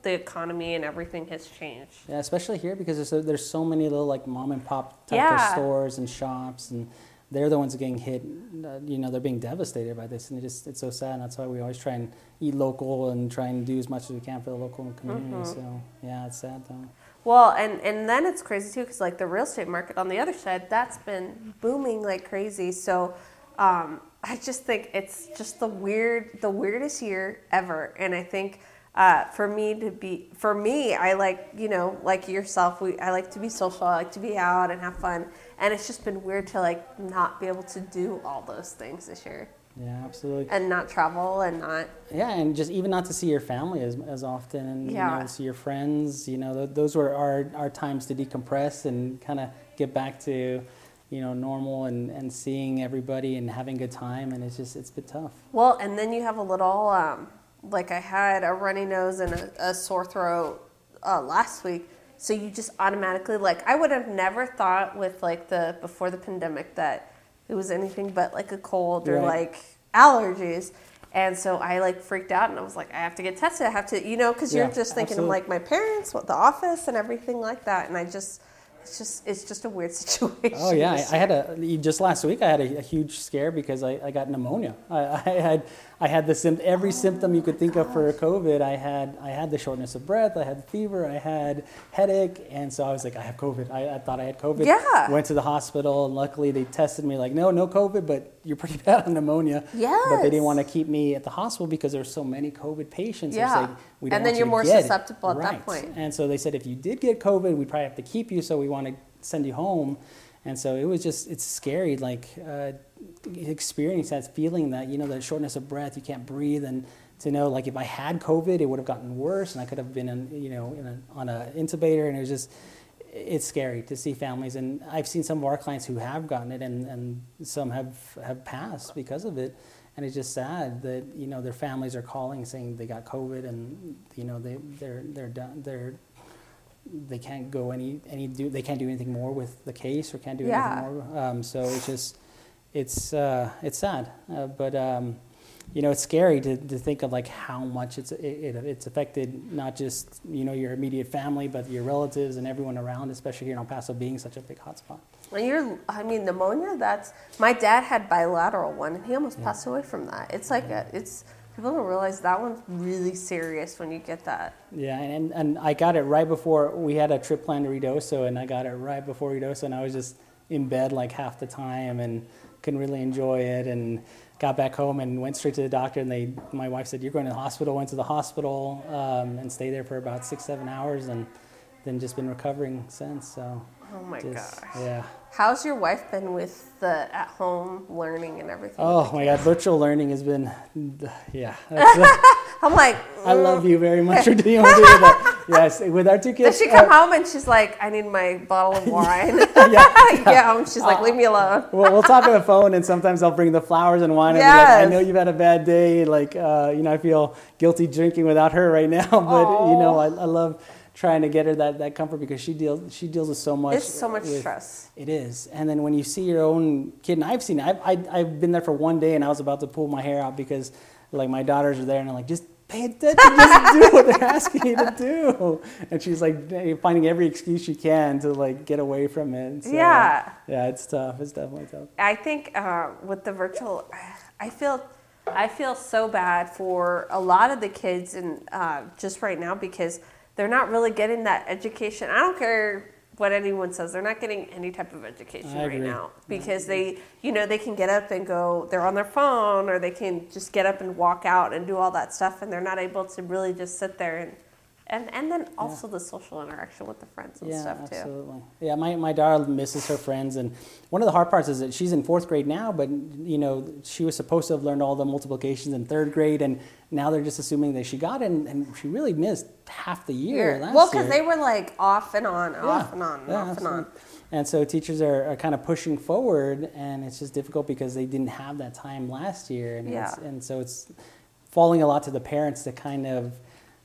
the economy and everything has changed. Yeah, especially here because there's so, there's so many little like mom and pop type Yeah. of stores and shops, and they're the ones getting hit. Uh, you know, they're being devastated by this, and it just it's so sad. And that's why we always try and eat local and try and do as much as we can for the local community. Mm-hmm. So yeah, it's sad though. Well, and and then it's crazy too because like the real estate market on the other side, that's been booming like crazy. So um, I just think it's just the weird, the weirdest year ever, and I think. Uh, for me to be, for me, I like, you know, like yourself, we, I like to be social, I like to be out and have fun. And it's just been weird to like not be able to do all those things this year Yeah, absolutely. and not travel and not, Yeah, and just even not to see your family as, as often, and you Yeah. know, see your friends. You know, th- those were our, our times to decompress and kind of get back to, you know, normal and, and seeing everybody and having a good time. And it's just it's been tough. Well, and then you have a little, um, like I had a runny nose and a, a sore throat uh, last week. So you just automatically, like, I would have never thought with like the before the pandemic that it was anything but like a cold or Right. like allergies. And so I like freaked out and I was like, I have to get tested. I have to, you know, because Yeah, you're just thinking of absolutely. like my parents, what the office, and everything like that. And I just, it's just, it's just a weird situation. Oh yeah, I, I had a just last week. I had a, a huge scare because I, I got pneumonia. I, I had I had the sym- every symptom you could think of for COVID. I had I had the shortness of breath. I had fever. I had headache, and so I was like, I have COVID. I, I thought I had COVID. Yeah. Went to the hospital, and luckily they tested me like, no, no COVID, but you're pretty bad on pneumonia. Yeah. But they didn't want to keep me at the hospital because there's so many COVID patients. Yeah. like, we And then you you're more it. susceptible at that point. And so they said if you did get COVID, we'd probably have to keep you, so we want to send you home. And so it was just, it's scary, like uh, experience that feeling that, you know, the shortness of breath, you can't breathe. And to know, like, if I had COVID, it would have gotten worse and I could have been, in, you know, in a, on a intubator. And it was just, it's scary to see families. And I've seen some of our clients who have gotten it and, and some have, have passed because of it. And it's just sad that, you know, their families are calling saying they got COVID and, you know, they, they're, they're done, they're, they can't go any, any do, they can't do anything more with the case or can't do Yeah. anything more. Um, so it's just, it's, uh, it's sad. Uh, but, um, you know, it's scary to, to think of like how much it's, it, it, it's affected not just, you know, your immediate family, but your relatives and everyone around, especially here in El Paso being such a big hotspot. And you're, I mean, pneumonia. That's my dad had bilateral one, and he almost passed away from that. It's like a, it's people don't realize that one's really serious when you get that. Yeah, and, and I got it right before we had a trip planned to Ruidoso, and I got it right before Ruidoso, and I was just in bed like half the time and couldn't really enjoy it. And got back home and went straight to the doctor, and they, my wife said, "You're going to the hospital." Went to the hospital um, and stayed there for about six, seven hours, and then just been recovering since. So, Oh my just, gosh. yeah. How's your wife been with the at-home learning and everything? Oh my God, virtual learning has been, yeah. Uh, I'm like, I love you very much for dealing with that. Yes, with our two kids. Does she uh, come home and she's like, I need my bottle of wine? yeah, home, she's like, leave me alone. well, we'll talk on the phone, and sometimes I'll bring the flowers and wine. And like, I know you've had a bad day. Like, uh, you know, I feel guilty drinking without her right now. But you know, I, I love trying to get her that, that comfort because she deals she deals with so much. It's so much with- stress. It is, and then when you see your own kid, and I've seen, it, I've I, I've been there for one day, and I was about to pull my hair out because, like, my daughters are there, and I'm like, just pay attention, just do what they're asking you to do, and she's like finding every excuse she can to like get away from it. So, Yeah. yeah, it's tough. It's definitely tough. I think uh, with the virtual, I feel, I feel so bad for a lot of the kids, and uh, just right now because they're not really getting that education. I don't care what anyone says; they're not getting any type of education I right agree. now because they, you know, they can get up and go. They're on their phone, or they can just get up and walk out and do all that stuff, and they're not able to really just sit there and. And, and then also the social interaction with the friends and Yeah, stuff too. absolutely. Yeah, my, my daughter misses her friends, and one of the hard parts is that she's in fourth grade now, but you know she was supposed to have learned all the multiplications in third grade, and now they're just assuming that she got it, and, and she really missed half the year Yeah. Well, because they were like off and on, off and on, yeah, off and on. absolutely. And so teachers are, are kind of pushing forward, and it's just difficult because they didn't have that time last year, and Yeah. and so it's falling a lot to the parents to kind of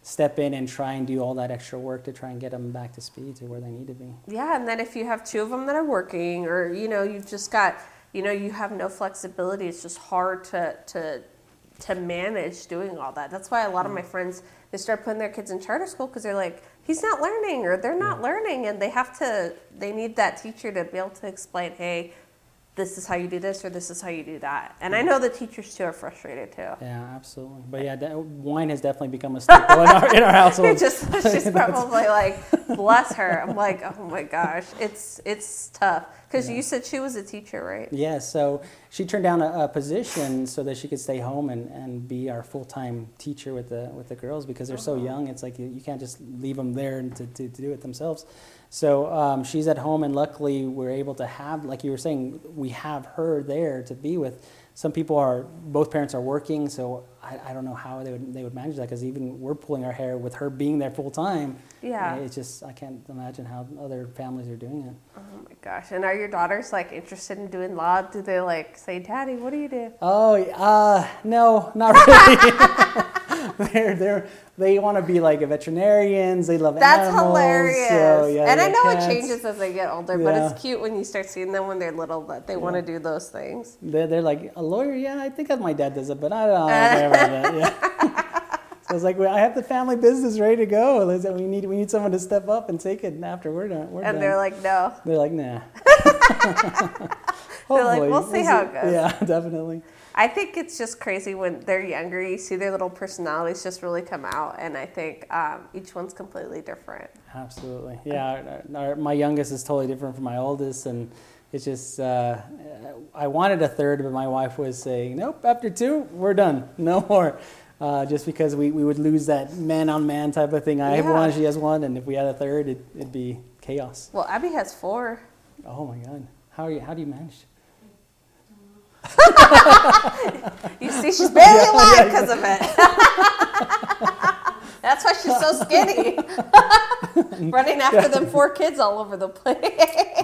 step in and try and do all that extra work to try and get them back to speed to where they need to be. Yeah, and then if you have two of them that are working, or you know, you've just got, you know, you have no flexibility. It's just hard to to to manage doing all that. That's why a lot of my friends they start putting their kids in charter school because they're like, he's not learning, or they're not learning, and they have to. They need that teacher to be able to explain, hey. This is how you do this or this is how you do that. And I know the teachers too are frustrated too. Yeah, absolutely. But yeah, that, wine has definitely become a staple in our in our household. It just she's probably like, bless her. I'm like, oh my gosh, it's it's tough because Yeah. you said she was a teacher, right? Yeah, so she turned down a, a position so that she could stay home and, and be our full time teacher with the with the girls because they're so uh-huh. young. It's like you, you can't just leave them there and to, to, to do it themselves. So um, she's at home, and luckily we're able to have, like you were saying, we have her there to be with. Some people are both parents are working, so I, I don't know how they would they would manage that because even we're pulling our hair with her being there full time. Yeah. it's just I can't imagine how other families are doing it. Oh my gosh! And are your daughters like interested in doing law? Do they like say, "Daddy, what do you do?" Oh, uh, no, not really. they're, they're, they want to be like veterinarians. They love That's animals. hilarious. So, yeah, and I know cats. it changes as they get older, but it's cute when you start seeing them when they're little that they want to do those things. They're, they're like, a lawyer? Yeah, I think my dad does it, but I don't know. about that. Yeah. so it's like, well, I have the family business ready to go. We need, we need someone to step up and take it after we're done. We're And done. they're like, "No." They're like, nah. They're like, "We'll see how it goes." Yeah, definitely. I think it's just crazy when they're younger. You see their little personalities just really come out, and I think um, each one's completely different. Absolutely. Yeah, our, our, my youngest is totally different from my oldest, and it's just uh, I wanted a third, but my wife was saying, "Nope, after two, we're done, no more." Uh, just because we, we would lose that man on man type of thing. I have one, she has one, and if we had a third, it, it'd be chaos. Well, Abby has four. Oh my god, how are you? How do you manage? You see, she's barely alive because of it. That's why she's so skinny. Running after them four kids all over the place.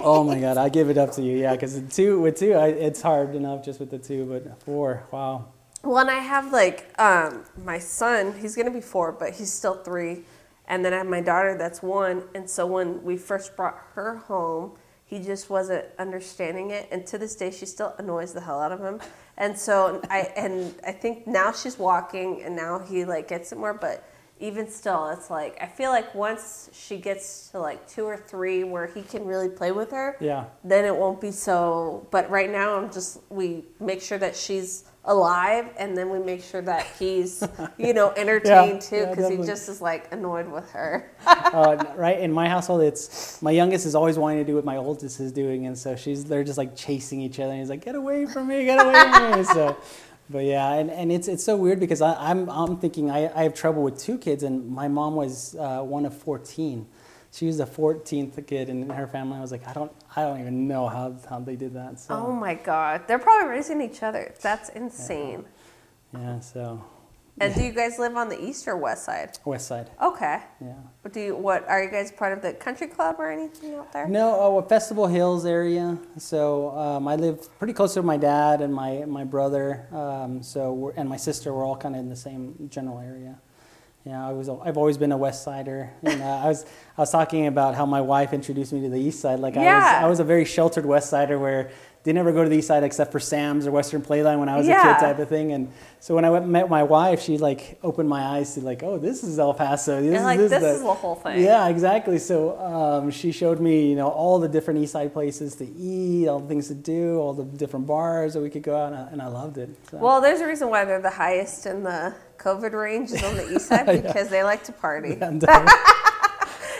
oh my god, I give it up to you. Yeah, because two with two, I, it's hard enough just with the two, but four, wow. When I have like um, my son, he's gonna be four, but he's still three, and then I have my daughter that's one. And so when we first brought her home, he just wasn't understanding it, and to this day, she still annoys the hell out of him. And so I and I think now she's walking, and now he like gets it more, but. Even still, it's like I feel like once she gets to like two or three, where he can really play with her, Yeah. then it won't be so. But right now, I'm just we make sure that she's alive, and then we make sure that he's you know entertained too, yeah, because he just is like annoyed with her. uh, right? In my household it's my youngest is always wanting to do what my oldest is doing and so she's they're just like chasing each other and he's like get away from me get away from me. So but yeah and, and it's it's so weird because I, I'm I'm thinking I, I have trouble with two kids and my mom was uh, one of 14 she was the 14th kid in her family I was like I don't I don't even know how, how they did that so Oh my god, they're probably raising each other. That's insane. yeah so And do you guys live on the east or west side? west side Okay. yeah But do you what? Are you guys part of the country club or anything out there? No, oh, Festival Hills area. So um, I live pretty close to my dad and my my brother. Um, so we're, and my sister. We're all kind of in the same general area. Yeah, I was. I've always been a West Sider. And, uh, I was. I was talking about how my wife introduced me to the East Side. Like I was. Yeah. I was a very sheltered West Sider where didn't ever go to the East Side except for Sam's or Western Playland when I was a kid type of thing. And so when I went, met my wife, she like opened my eyes to like, oh, this is El Paso. This And is like this, this the- is the whole thing. yeah, exactly. So um, she showed me, you know, all the different East Side places to eat, all the things to do, all the different bars that we could go out, and I, and I loved it. So. Well, there's a reason why they're the highest in the COVID range is on the east side because they like to party.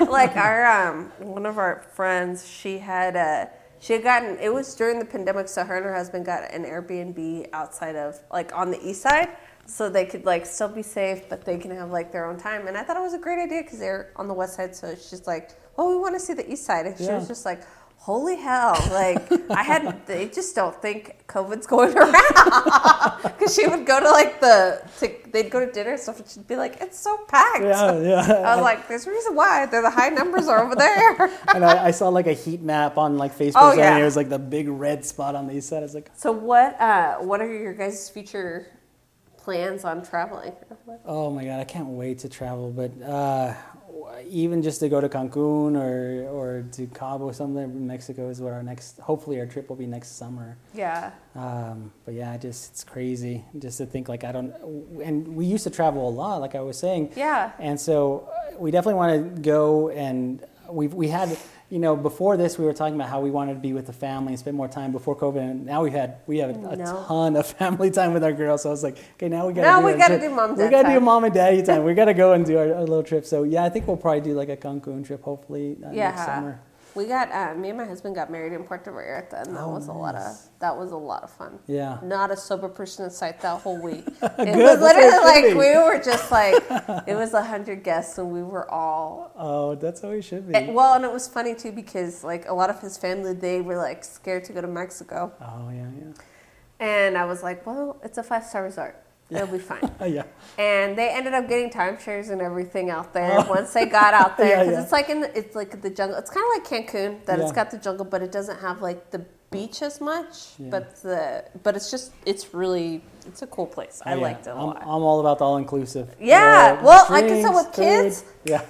Like our um, one of our friends, she had uh, she had gotten it was during the pandemic, so her and her husband got an Airbnb outside of like on the east side, so they could like still be safe, but they can have like their own time. And I thought it was a great idea because they're on the west side, so she's like, "Oh, we want to see the east side," and she was just like. Holy hell! Like I had, they just don't think COVID's going around because she would go to like the, to, they'd go to dinner and stuff, and she'd be like, "It's so packed." yeah, yeah. I was like, there's a reason why. They're the high numbers are over there. and I, I saw like a heat map on like Facebook, Oh, and yeah. it was like the big red spot on the east side. I was like, so what uh, what are your guys' future plans on traveling? oh my god, I can't wait to travel. But uh, even just to go to Cancun or or to Cabo, something in Mexico is what our next. Hopefully, our trip will be next summer. Yeah. Um, but yeah, just it's crazy just to think like I don't. And we used to travel a lot, like I was saying. Yeah. And so uh, we definitely want to go and we've we had you know, before this, we were talking about how we wanted to be with the family and spend more time before COVID, and now we've had we have a, No. ton of family time with our girls. So I was like, okay, now we got Now do we gotta do mom, We gotta do mom and daddy time. we gotta go and do our, our little trip. So yeah, I think we'll probably do like a Cancun trip, hopefully uh, Yeah. next summer. We got uh, me and my husband got married in Puerto Vallarta, and that Oh, was a lot of that was a lot of fun. Yeah. Not a sober person in sight that whole week. it Good, was that's what it literally like be. we were just like it was a hundred guests, and we were all Oh, that's how we should be. And- well, and it was funny too because like a lot of his family, they were like scared to go to Mexico, oh yeah, yeah. and I was like, well, it's a five star resort, it'll be fine. Oh yeah. And they ended up getting timeshares and everything out there oh. once they got out there Oh. Yeah, because yeah. it's like in the, it's like the jungle. It's kind of like Cancun that it's got the jungle, but it doesn't have like the beach as much. Yeah. But the but it's just it's really it's a cool place. I Oh, yeah. liked it a I'm, lot. I'm all about the all inclusive. Yeah, well, like I said, with kids- Yeah,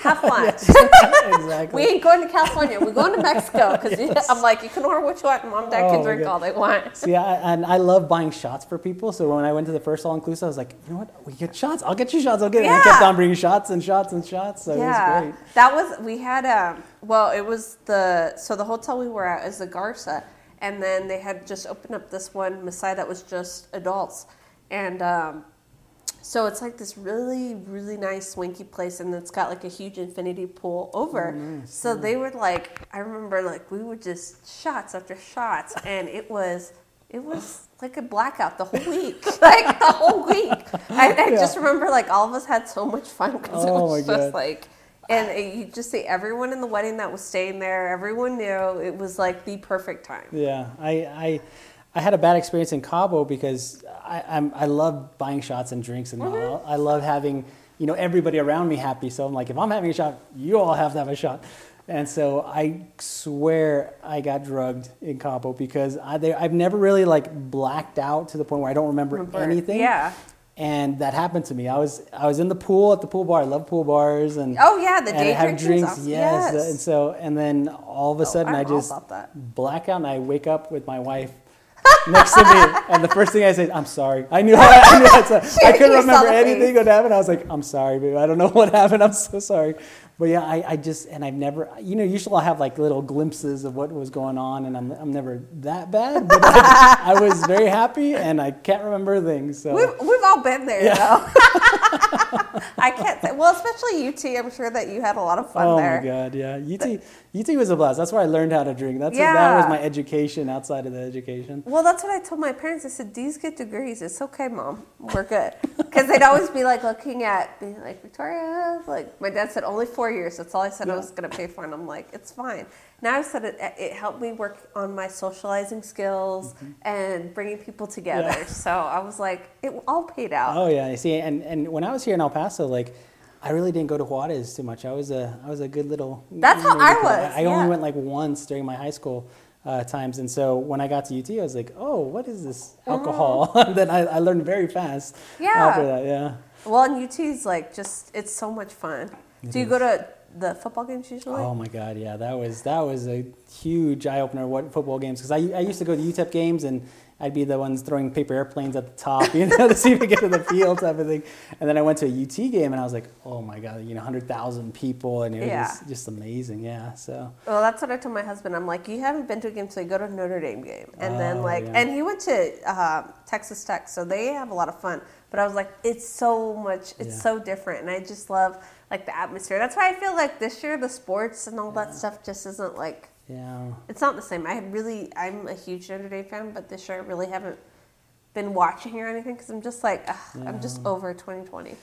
Have fun. exactly. We ain't going to California. We're going to Mexico because I'm like, you can order what you want, and mom dad Oh, can drink all they want. See, I, and I love buying shots for people. So when I went to the first all inclusive, I was like, you know what? We get shots. I'll get you shots. I'll get. it. And I kept on bringing shots and shots and shots. So it was great. that was we had um well it was the so the hotel we were at is the Garza and then they had just opened up this one Mousai that was just adults and um so it's like this really really nice swanky place and it's got like a huge infinity pool over. Oh, so they were like I remember like we would just shots after shots and it was it was like a blackout the whole week. Like the whole week. I, I just remember like all of us had so much fun because it Oh, was just God. like and it- you just see everyone in the wedding that was staying there everyone knew. It was like the perfect time. Yeah, I, I, I had a bad experience in Cabo because I, I'm, I love buying shots and drinks and Mm-hmm. all. I love having, you know, everybody around me happy. So I'm like, if I'm having a shot, you all have to have a shot. And so I swear I got drugged in Cabo because I, they, I've never really like blacked out to the point where I don't remember, Remember- anything. yeah. And that happened to me. I was I was in the pool at the pool bar. I love pool bars and Oh, yeah, the day have drinks. awesome. Yes. Yes. And so and then all of a Oh, sudden I'm I just black out and I wake up with my wife next to me, and the first thing I said, "I'm sorry." I knew I, I knew I, said- I couldn't remember anything what happened. I was like, "I'm sorry, babe. I don't know what happened. I'm so sorry." But yeah, I, I just and I've never, you know, usually I have like little glimpses of what was going on, and I'm I'm never that bad, but I, I was very happy, and I can't remember things. So we've, we've all been there though i can't say well especially ut i'm sure that you had a lot of fun oh there my god, yeah, UT UT was a blast. That's where I learned how to drink. That's that was my education outside of the education. Well, that's what I told my parents. I said, "These get degrees. It's okay, mom. We're good." Because they'd always be like looking at me, like Victoria. Like my dad said, only four years. That's all I said I was going to pay for, and I'm like, it's fine. Now I said it. It helped me work on my socializing skills and bringing people together. Mm-hmm. Yeah. So I was like, it all paid out. Oh yeah, I see. And and when I was here in El Paso, like I really didn't go to Juarez too much. I was a I was a good little. That's how I was, I only yeah. went like once during my high school uh, times, and so when I got to UT, I was like, oh, what is this alcohol? then I, I learned very fast. Mm-hmm. Yeah. After that, yeah. Well, and UT is like just it's so much fun. Do you go to the football games usually? Oh my God, yeah, that was that was a huge eye opener. What football games? Because I, I used to go to UTEP games and I'd be the ones throwing paper airplanes at the top, you know, to see if we get to the field type of thing. And then I went to a UT game and I was like, oh my God, you know, hundred thousand people and it Yeah. was just amazing. Yeah, so Well, that's what I told my husband. I'm like, you haven't been to a game, so you go to a Notre Dame game, and then Oh, like, yeah. and he went to uh, Texas Tech, so they have a lot of fun. But I was like, it's so much, it's Yeah. so different, and I just love like the atmosphere. That's why I feel like this year the sports and all that stuff just isn't like yeah. it's not the same. I really, I'm a huge Notre Dame fan, but this year I really haven't been watching or anything because I'm just like, ugh, I'm just over 2020.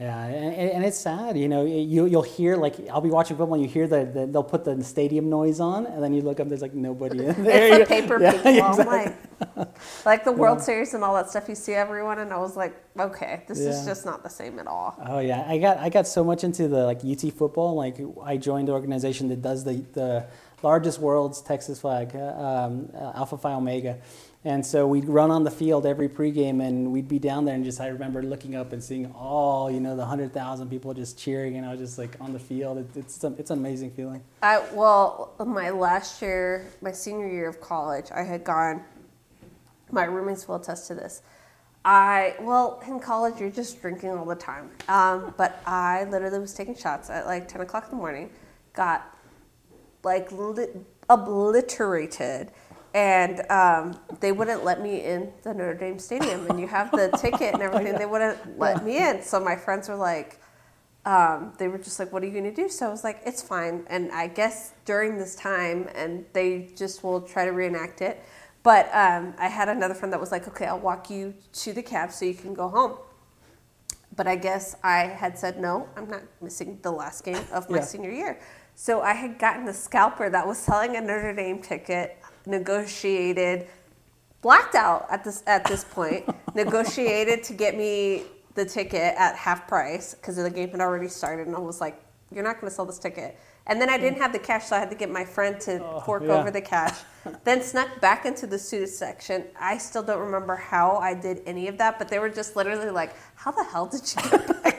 Yeah, and, and it's sad, you know. You you'll hear like I'll be watching football, and you hear that the they'll put the stadium noise on, and then you look up, there's like nobody in there. It's the paper Yeah, people. exactly. Like, like the World Series and all that stuff. You see everyone, and I was like, okay, this is just not the same at all. Oh yeah, I got I got so much into the like UT football. Like I joined the organization that does the the largest world's Texas flag, uh, um, uh, Alpha Phi Omega, and so we'd run on the field every pregame, and we'd be down there, and just I remember looking up and seeing all you know the hundred thousand people just cheering, and I was just like on the field. It, it's it's an amazing feeling. I well, my last year, my senior year of college, I had gone. My roommates will attest to this. I well, in college, you're just drinking all the time. Um, but I literally was taking shots at like 10 o'clock in the morning. Got like li- obliterated. And um, they wouldn't let me in the Notre Dame Stadium, and you have the ticket and everything. They wouldn't let me in. So my friends were like, um, they were just like, "What are you going to do?" So I was like, "It's fine." And I guess during this time, and they just will try to reenact it. But um, I had another friend that was like, "Okay, I'll walk you to the cab so you can go home." But I guess I had said no. I'm not missing the last game of my Yeah. senior year. So I had gotten a scalper that was selling a Notre Dame ticket, negotiated, blacked out at this at this point, negotiated to get me the ticket at half price because the game had already started, and I was like, "You're not going to sell this ticket." And then I didn't have the cash, so I had to get my friend to oh, fork yeah. over the cash. then snuck back into the student section. I still don't remember how I did any of that, but they were just literally like, "How the hell did you get back?"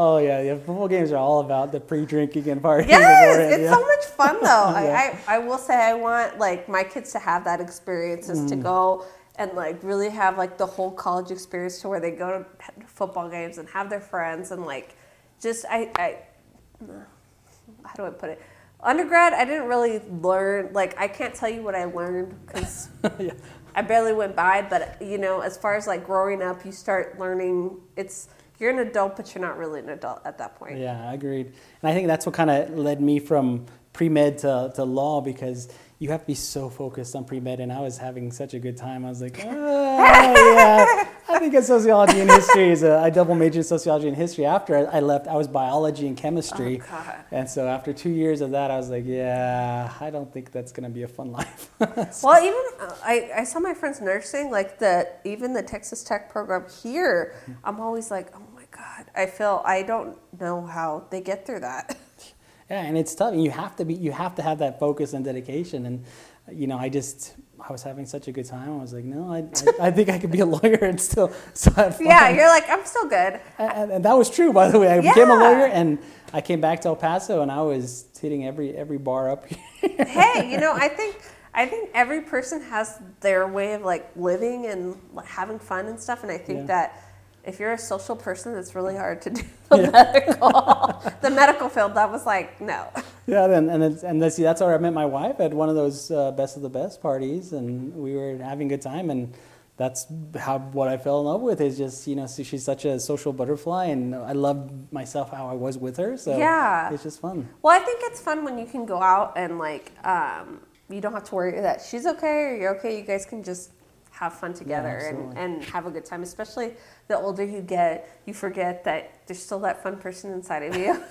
Oh yeah, yeah. Football games are all about the pre-drinking and partying. Yes, it's yeah. so much fun though. Yeah. I, I, I will say I want like my kids to have that experience is to Mm. go and like really have like the whole college experience to where they go to football games and have their friends and like just I, I how do I put it? Undergrad, I didn't really learn like I can't tell you what I learned because Yeah. I barely went by. But you know, as far as like growing up, you start learning. It's you're an adult, but you're not really an adult at that point. Yeah, agreed. And I think that's what kind of led me from pre med to, to law because you have to be so focused on pre med. And I was having such a good time. I was like, oh, yeah, I think of sociology and history. Is a, I double majored in sociology and history. After I I left, I was biology and chemistry. Oh, God. And so after two years of that, I was like, yeah, I don't think that's going to be a fun life. Well, even I, I saw my friends nursing, like the even the Texas Tech program here. Mm-hmm. I'm always like, oh I feel I don't know how they get through that. Yeah, and it's tough. You have to be, you have to have that focus and dedication. And you know, I just, I was having such a good time. I was like, no, I, I, I think I could be a lawyer and still, fun. yeah, you're like, I'm still good. and, and that was true, by the way. I became a lawyer, and I came back to El Paso, and I was hitting every every bar up here. hey, you know, I think I think every person has their way of like living and having fun and stuff, and I think Yeah. that. If you're a social person, it's really hard to do the medical, the medical field. That was like no. yeah, then and then, and see, that's where I met my wife at one of those uh, best of the best parties, and we were having a good time, and that's how what I fell in love with is just you know so she's such a social butterfly, and I loved myself how I was with her, so Yeah. it's just fun. Well, I think it's fun when you can go out and like um, you don't have to worry that she's okay or you're okay. You guys can just have fun together and, and have a good time. Especially the older you get, you forget that there's still that fun person inside of you.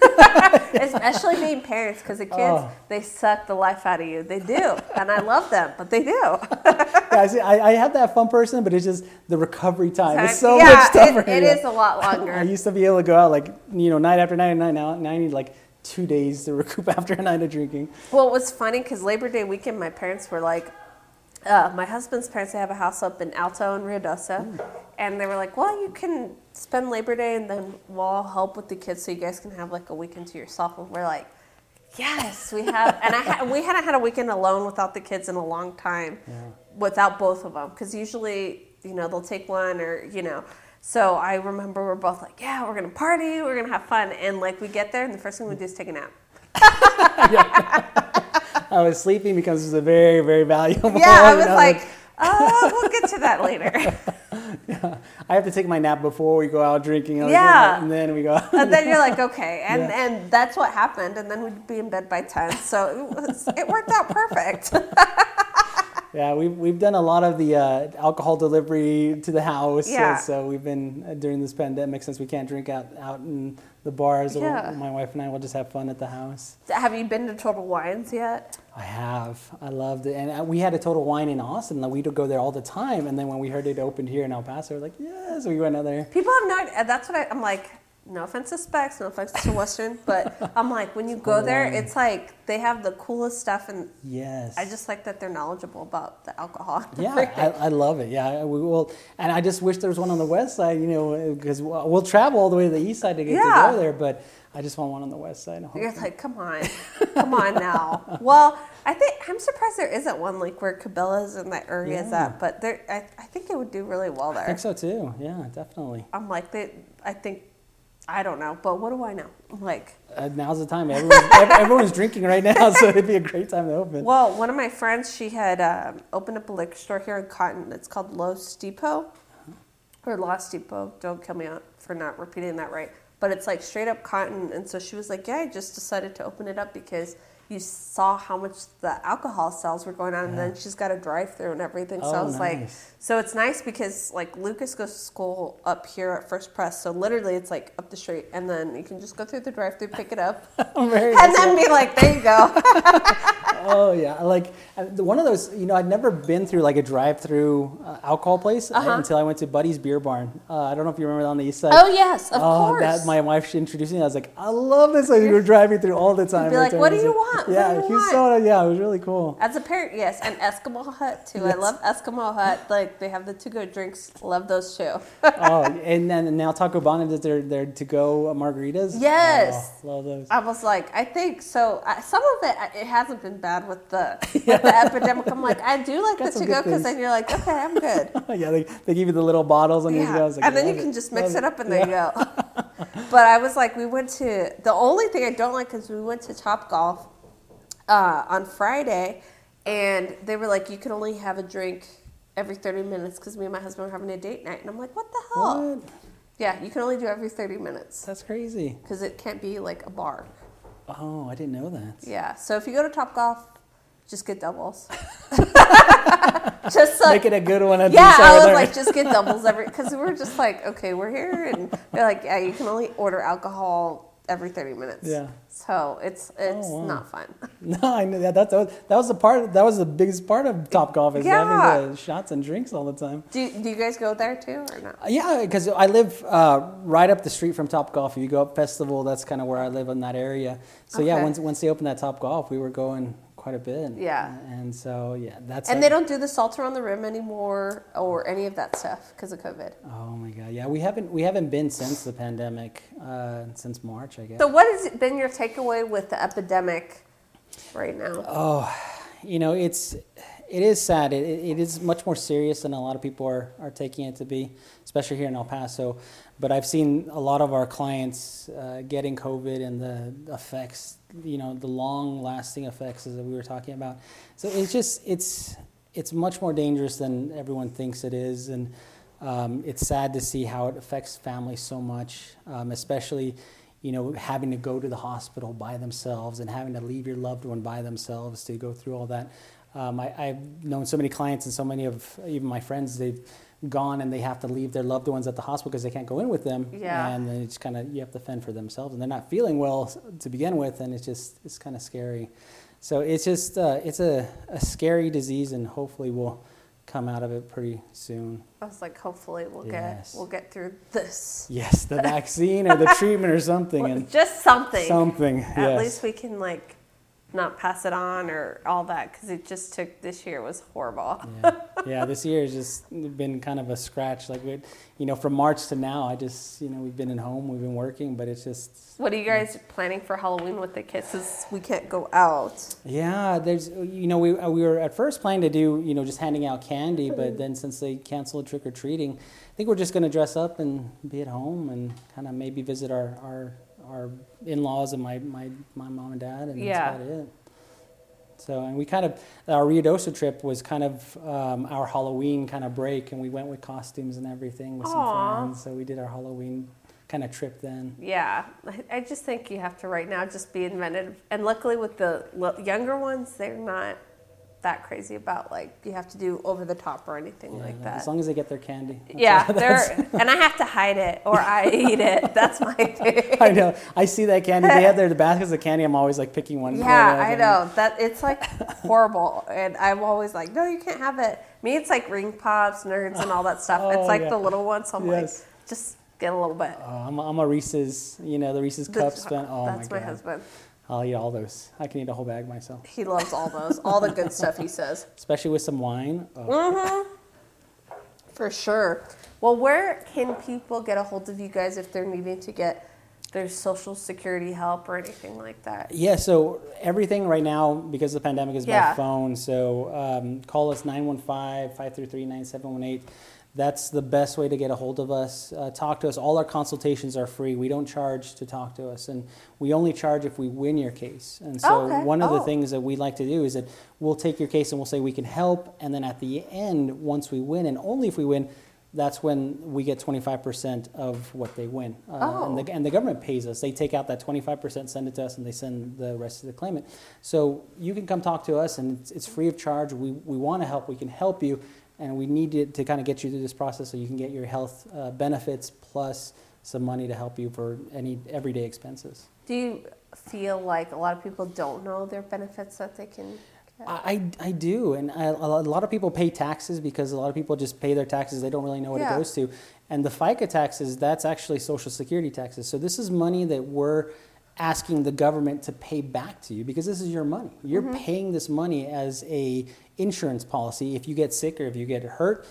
Especially being parents, because the oh. kids Oh. they suck the life out of you. They do, and I love them, but they do. yeah, I, see, I, I have that fun person, but it's just the recovery time. It's so yeah, much tougher. It, it yeah. is a lot longer. I used to be able to go out like you know night after night and night. Now, now I need like two days to recoup after a night of drinking. Well, it was funny because Labor Day weekend, my parents were like, uh, my husband's parents, they have a house up in Alto and Ruidoso. And they were like, well, you can spend Labor Day and then we'll all help with the kids so you guys can have like a weekend to yourself. And we're like, yes, we have. and I ha- we hadn't had a weekend alone without the kids in a long time, without both of them. Because usually, you know, they'll take one or, you know. So I remember we're both like, yeah, we're to party, we're to have fun. And like we get there and the first thing we do is take a nap. I was sleeping because it was a very very valuable. Yeah, I you was know, like, oh, we'll get to that later. yeah. I have to take my nap before we go out drinking. Yeah. and then we go. out. and then you're like, okay, and Yeah. and that's what happened. And then we'd be in bed by ten, so it was it worked out perfect. Yeah, we've, we've done a lot of the uh, alcohol delivery to the house. Yeah. So, so we've been uh, during this pandemic since we can't drink out out in the bars. we'll- Yeah. My wife and I will just have fun at the house. Have you been to Total Wines yet? I have. I loved it. And uh, we had a Total Wine in Austin. and We'd go there all the time. And then when we heard it opened here in El Paso, we're like, yes, we went out there. People have not. That's what I, I'm like. No offense to Specs, no offense to Western, but I'm like, when you go there, it's like they have the coolest stuff, and Yes. I just like that they're knowledgeable about the alcohol. Yeah, I, I love it. Yeah, we will, and I just wish there was one on the west side. You know, because we'll we'll travel all the way to the east side to get Yeah. to go there, but I just want one on the west side. You're like, come on, come on now. Well, I think I'm surprised there isn't one like where Cabela's and that area is Yeah. at, but there, I, I think it would do really well there. I think so too. Yeah, definitely. I'm like, they, I think I don't know, but what do I know? Like, Uh, now's the time. Everyone's, everyone's drinking right now, so it'd be a great time to open. well, one of my friends, she had um, opened up a liquor store here in Cotton. It's called Los Depot or Lost Depot. Don't kill me for not repeating that right. But it's like straight up cotton. And so she was like, Yeah, I just decided to open it up because you saw how much the alcohol sales were going on. And then she's got a drive through and everything. So I Oh, was like, nice. So it's nice because like Lucas goes to school up here at First Press. So literally it's like up the street. And then you can just go through the drive through, pick it up, and then be like, There you go. Oh yeah, like uh, one of those. You know, I'd never been through like a drive-through uh, alcohol place uh, Uh-huh. until I went to Buddy's Beer Barn. Uh, I don't know if you remember that on the east side. oh, yes, of oh, course. that my wife she introduced me. I was like, I love this. Like, we were driving through all the time. be like, "What do you want? Yeah, you want? saw it. Yeah, it was really cool. As a parent, yes, and Eskimo Hut too. I love Eskimo Hut. Like they have the to-go drinks. Love those too. oh, and then now Taco Bonnet does their their to-go margaritas. Yes. Oh, love those. I was like, I think so. I, some of it it hasn't been bad with the with the epidemic. I'm like, I do like Got the to-go because then you're like, okay, I'm good. yeah, they, they give you the little bottles your Yeah, like, and then you can it, just mix love it up and there you go. but I was like, we went to the only thing I don't like is we went to Top Golf uh, on Friday, and they were like, you can only have a drink every 30 minutes because me and my husband were having a date night, and I'm like, what the hell? What? Yeah, you can only do every 30 minutes That's crazy. because it can't be like a bar. Oh, I didn't know that. Yeah, so if you go to Top Golf, just get doubles. just like Make it a good one. At yeah, I was like, just get doubles every because we were just like, okay, we're here, and they're like, yeah, you can only order alcohol every thirty minutes. Yeah. So it's it's wow. not fun. No, I know that. That, that, was, the part. That was the biggest part of Top Golf is Yeah. having the shots and drinks all the time. Do do you guys go there too or not? Uh, Yeah, because I live uh, right up the street from Top Golf. If you go up Festival, that's kind of where I live in that area. So yeah, once once they opened that Top Golf, we were going quite a bit. Yeah. and so yeah, that's And a- they don't do the salt around the rim anymore or any of that stuff because of COVID. Oh my god, yeah, we haven't we haven't been since the pandemic, uh, since March, I guess. So what has been your takeaway with the epidemic right now? Oh, you know, it's it is sad. It, it it is much more serious than a lot of people are, are taking it to be, especially here in El Paso. But I've seen a lot of our clients uh, getting COVID and the effects, you know, the long-lasting effects that we were talking about. So it's just it's it's much more dangerous than everyone thinks it is, and um, it's sad to see how it affects families so much, um, especially you know, having to go to the hospital by themselves and having to leave your loved one by themselves to go through all that. Um, I, I've known so many clients and so many of even my friends, they've gone and they have to leave their loved ones at the hospital because they can't go in with them. Yeah. And then it's kind of, you have to fend for themselves and they're not feeling well to begin with. And it's just, it's kind of scary. So it's just, uh, it's a, a scary disease and hopefully we'll come out of it pretty soon. I was like, hopefully we'll Yes. get we'll get through this. Yes, the vaccine or the treatment or something. And Just something. something. At yes. least we can like not pass it on or all that because it just took this year was horrible. yeah. yeah, this year has just been kind of a scratch. Like we, you know, from March to now, I just, you know, we've been at home, we've been working, but it's just, What are you guys planning for Halloween with the kids? Since we can't go out. yeah. There's, you know, we we were at first planning to do, you know, just handing out candy, but mm-hmm. then since they canceled trick or treating, I think we're just gonna dress up and be at home and kind of maybe visit our our our in-laws and my my my mom and dad, and Yeah. that's about it. So, and we kind of, our Rio Ruidoso trip was kind of um, our Halloween kind of break, and we went with costumes and everything with some friends. So we did our Halloween kind of trip then. Yeah, I just think you have to right now just be inventive. And luckily, with the younger ones, they're not that crazy about like you have to do over the top or anything Yeah, like that. As long as they get their candy. Yeah, they're and I have to hide it or I eat it. That's my thing. I know. I see that candy. They have their the baskets of candy. I'm always like picking one. Yeah, I know that it's like horrible, and I'm always like, no, you can't have it. Me, it's like ring pops, nerds, and all that stuff. Oh, it's like yeah. the little ones. So I'm Yes. like, just get a little bit. Oh, I'm, a- I'm a Reese's, you know, the Reese's cups. Oh That's my my, husband. I'll eat all those. I can eat a whole bag myself, He loves all those, all the good stuff. He says. especially with some wine. Oh. Mm-hmm. For sure. Well, where can people get a hold of you guys if they're needing to get their social security help or anything like that? Yeah, so everything right now, because the pandemic, is by phone. So um, call us 915 533 9718. That's the best way to get a hold of us. Uh, talk to us. All our consultations are free. We don't charge to talk to us, and we only charge if we win your case. And so, Okay. one of the Oh. things that we like to do is that we'll take your case and we'll say we can help, and then at the end, once we win, and only if we win, that's when we get 25% of what they win. Uh, and, the, and the government pays us. They take out that 25%, send it to us, and they send the rest to the claimant. So you can come talk to us, and it's, it's free of charge. We, we want to help. We can help you, and we need to, to kind of get you through this process so you can get your health uh, benefits plus some money to help you for any everyday expenses. Do you feel like a lot of people don't know their benefits that they can get? I, I do, and I, a lot of people pay taxes because a lot of people just pay their taxes. They don't really know what Yeah. it goes to. And the FICA taxes, that's actually Social Security taxes. So this is money that we're asking the government to pay back to you because this is your money. You're Mm-hmm. paying this money as a insurance policy. If you get sick or if you get hurt,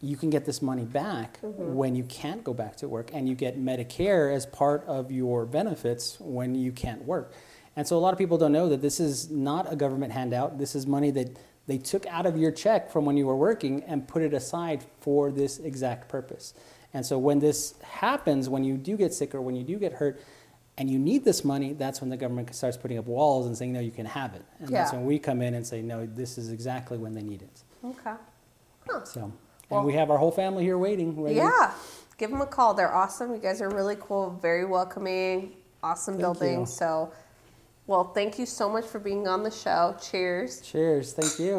you can get this money back Mm-hmm. when you can't go back to work, and you get Medicare as part of your benefits when you can't work. And so a lot of people don't know that this is not a government handout. This is money that they took out of your check from when you were working and put it aside for this exact purpose. And so when this happens, when you do get sick or when you do get hurt, and you need this money, that's when the government starts putting up walls and saying, no, you can have it. And that's when we come in and say, no, this is exactly when they need it. Okay. So, Well- and we have our whole family here waiting. ready- Yeah. Give them a call. They're awesome. You guys are really cool, very welcoming, awesome Thank building. you. So, well, thank you so much for being on the show. Cheers. Cheers. Thank you.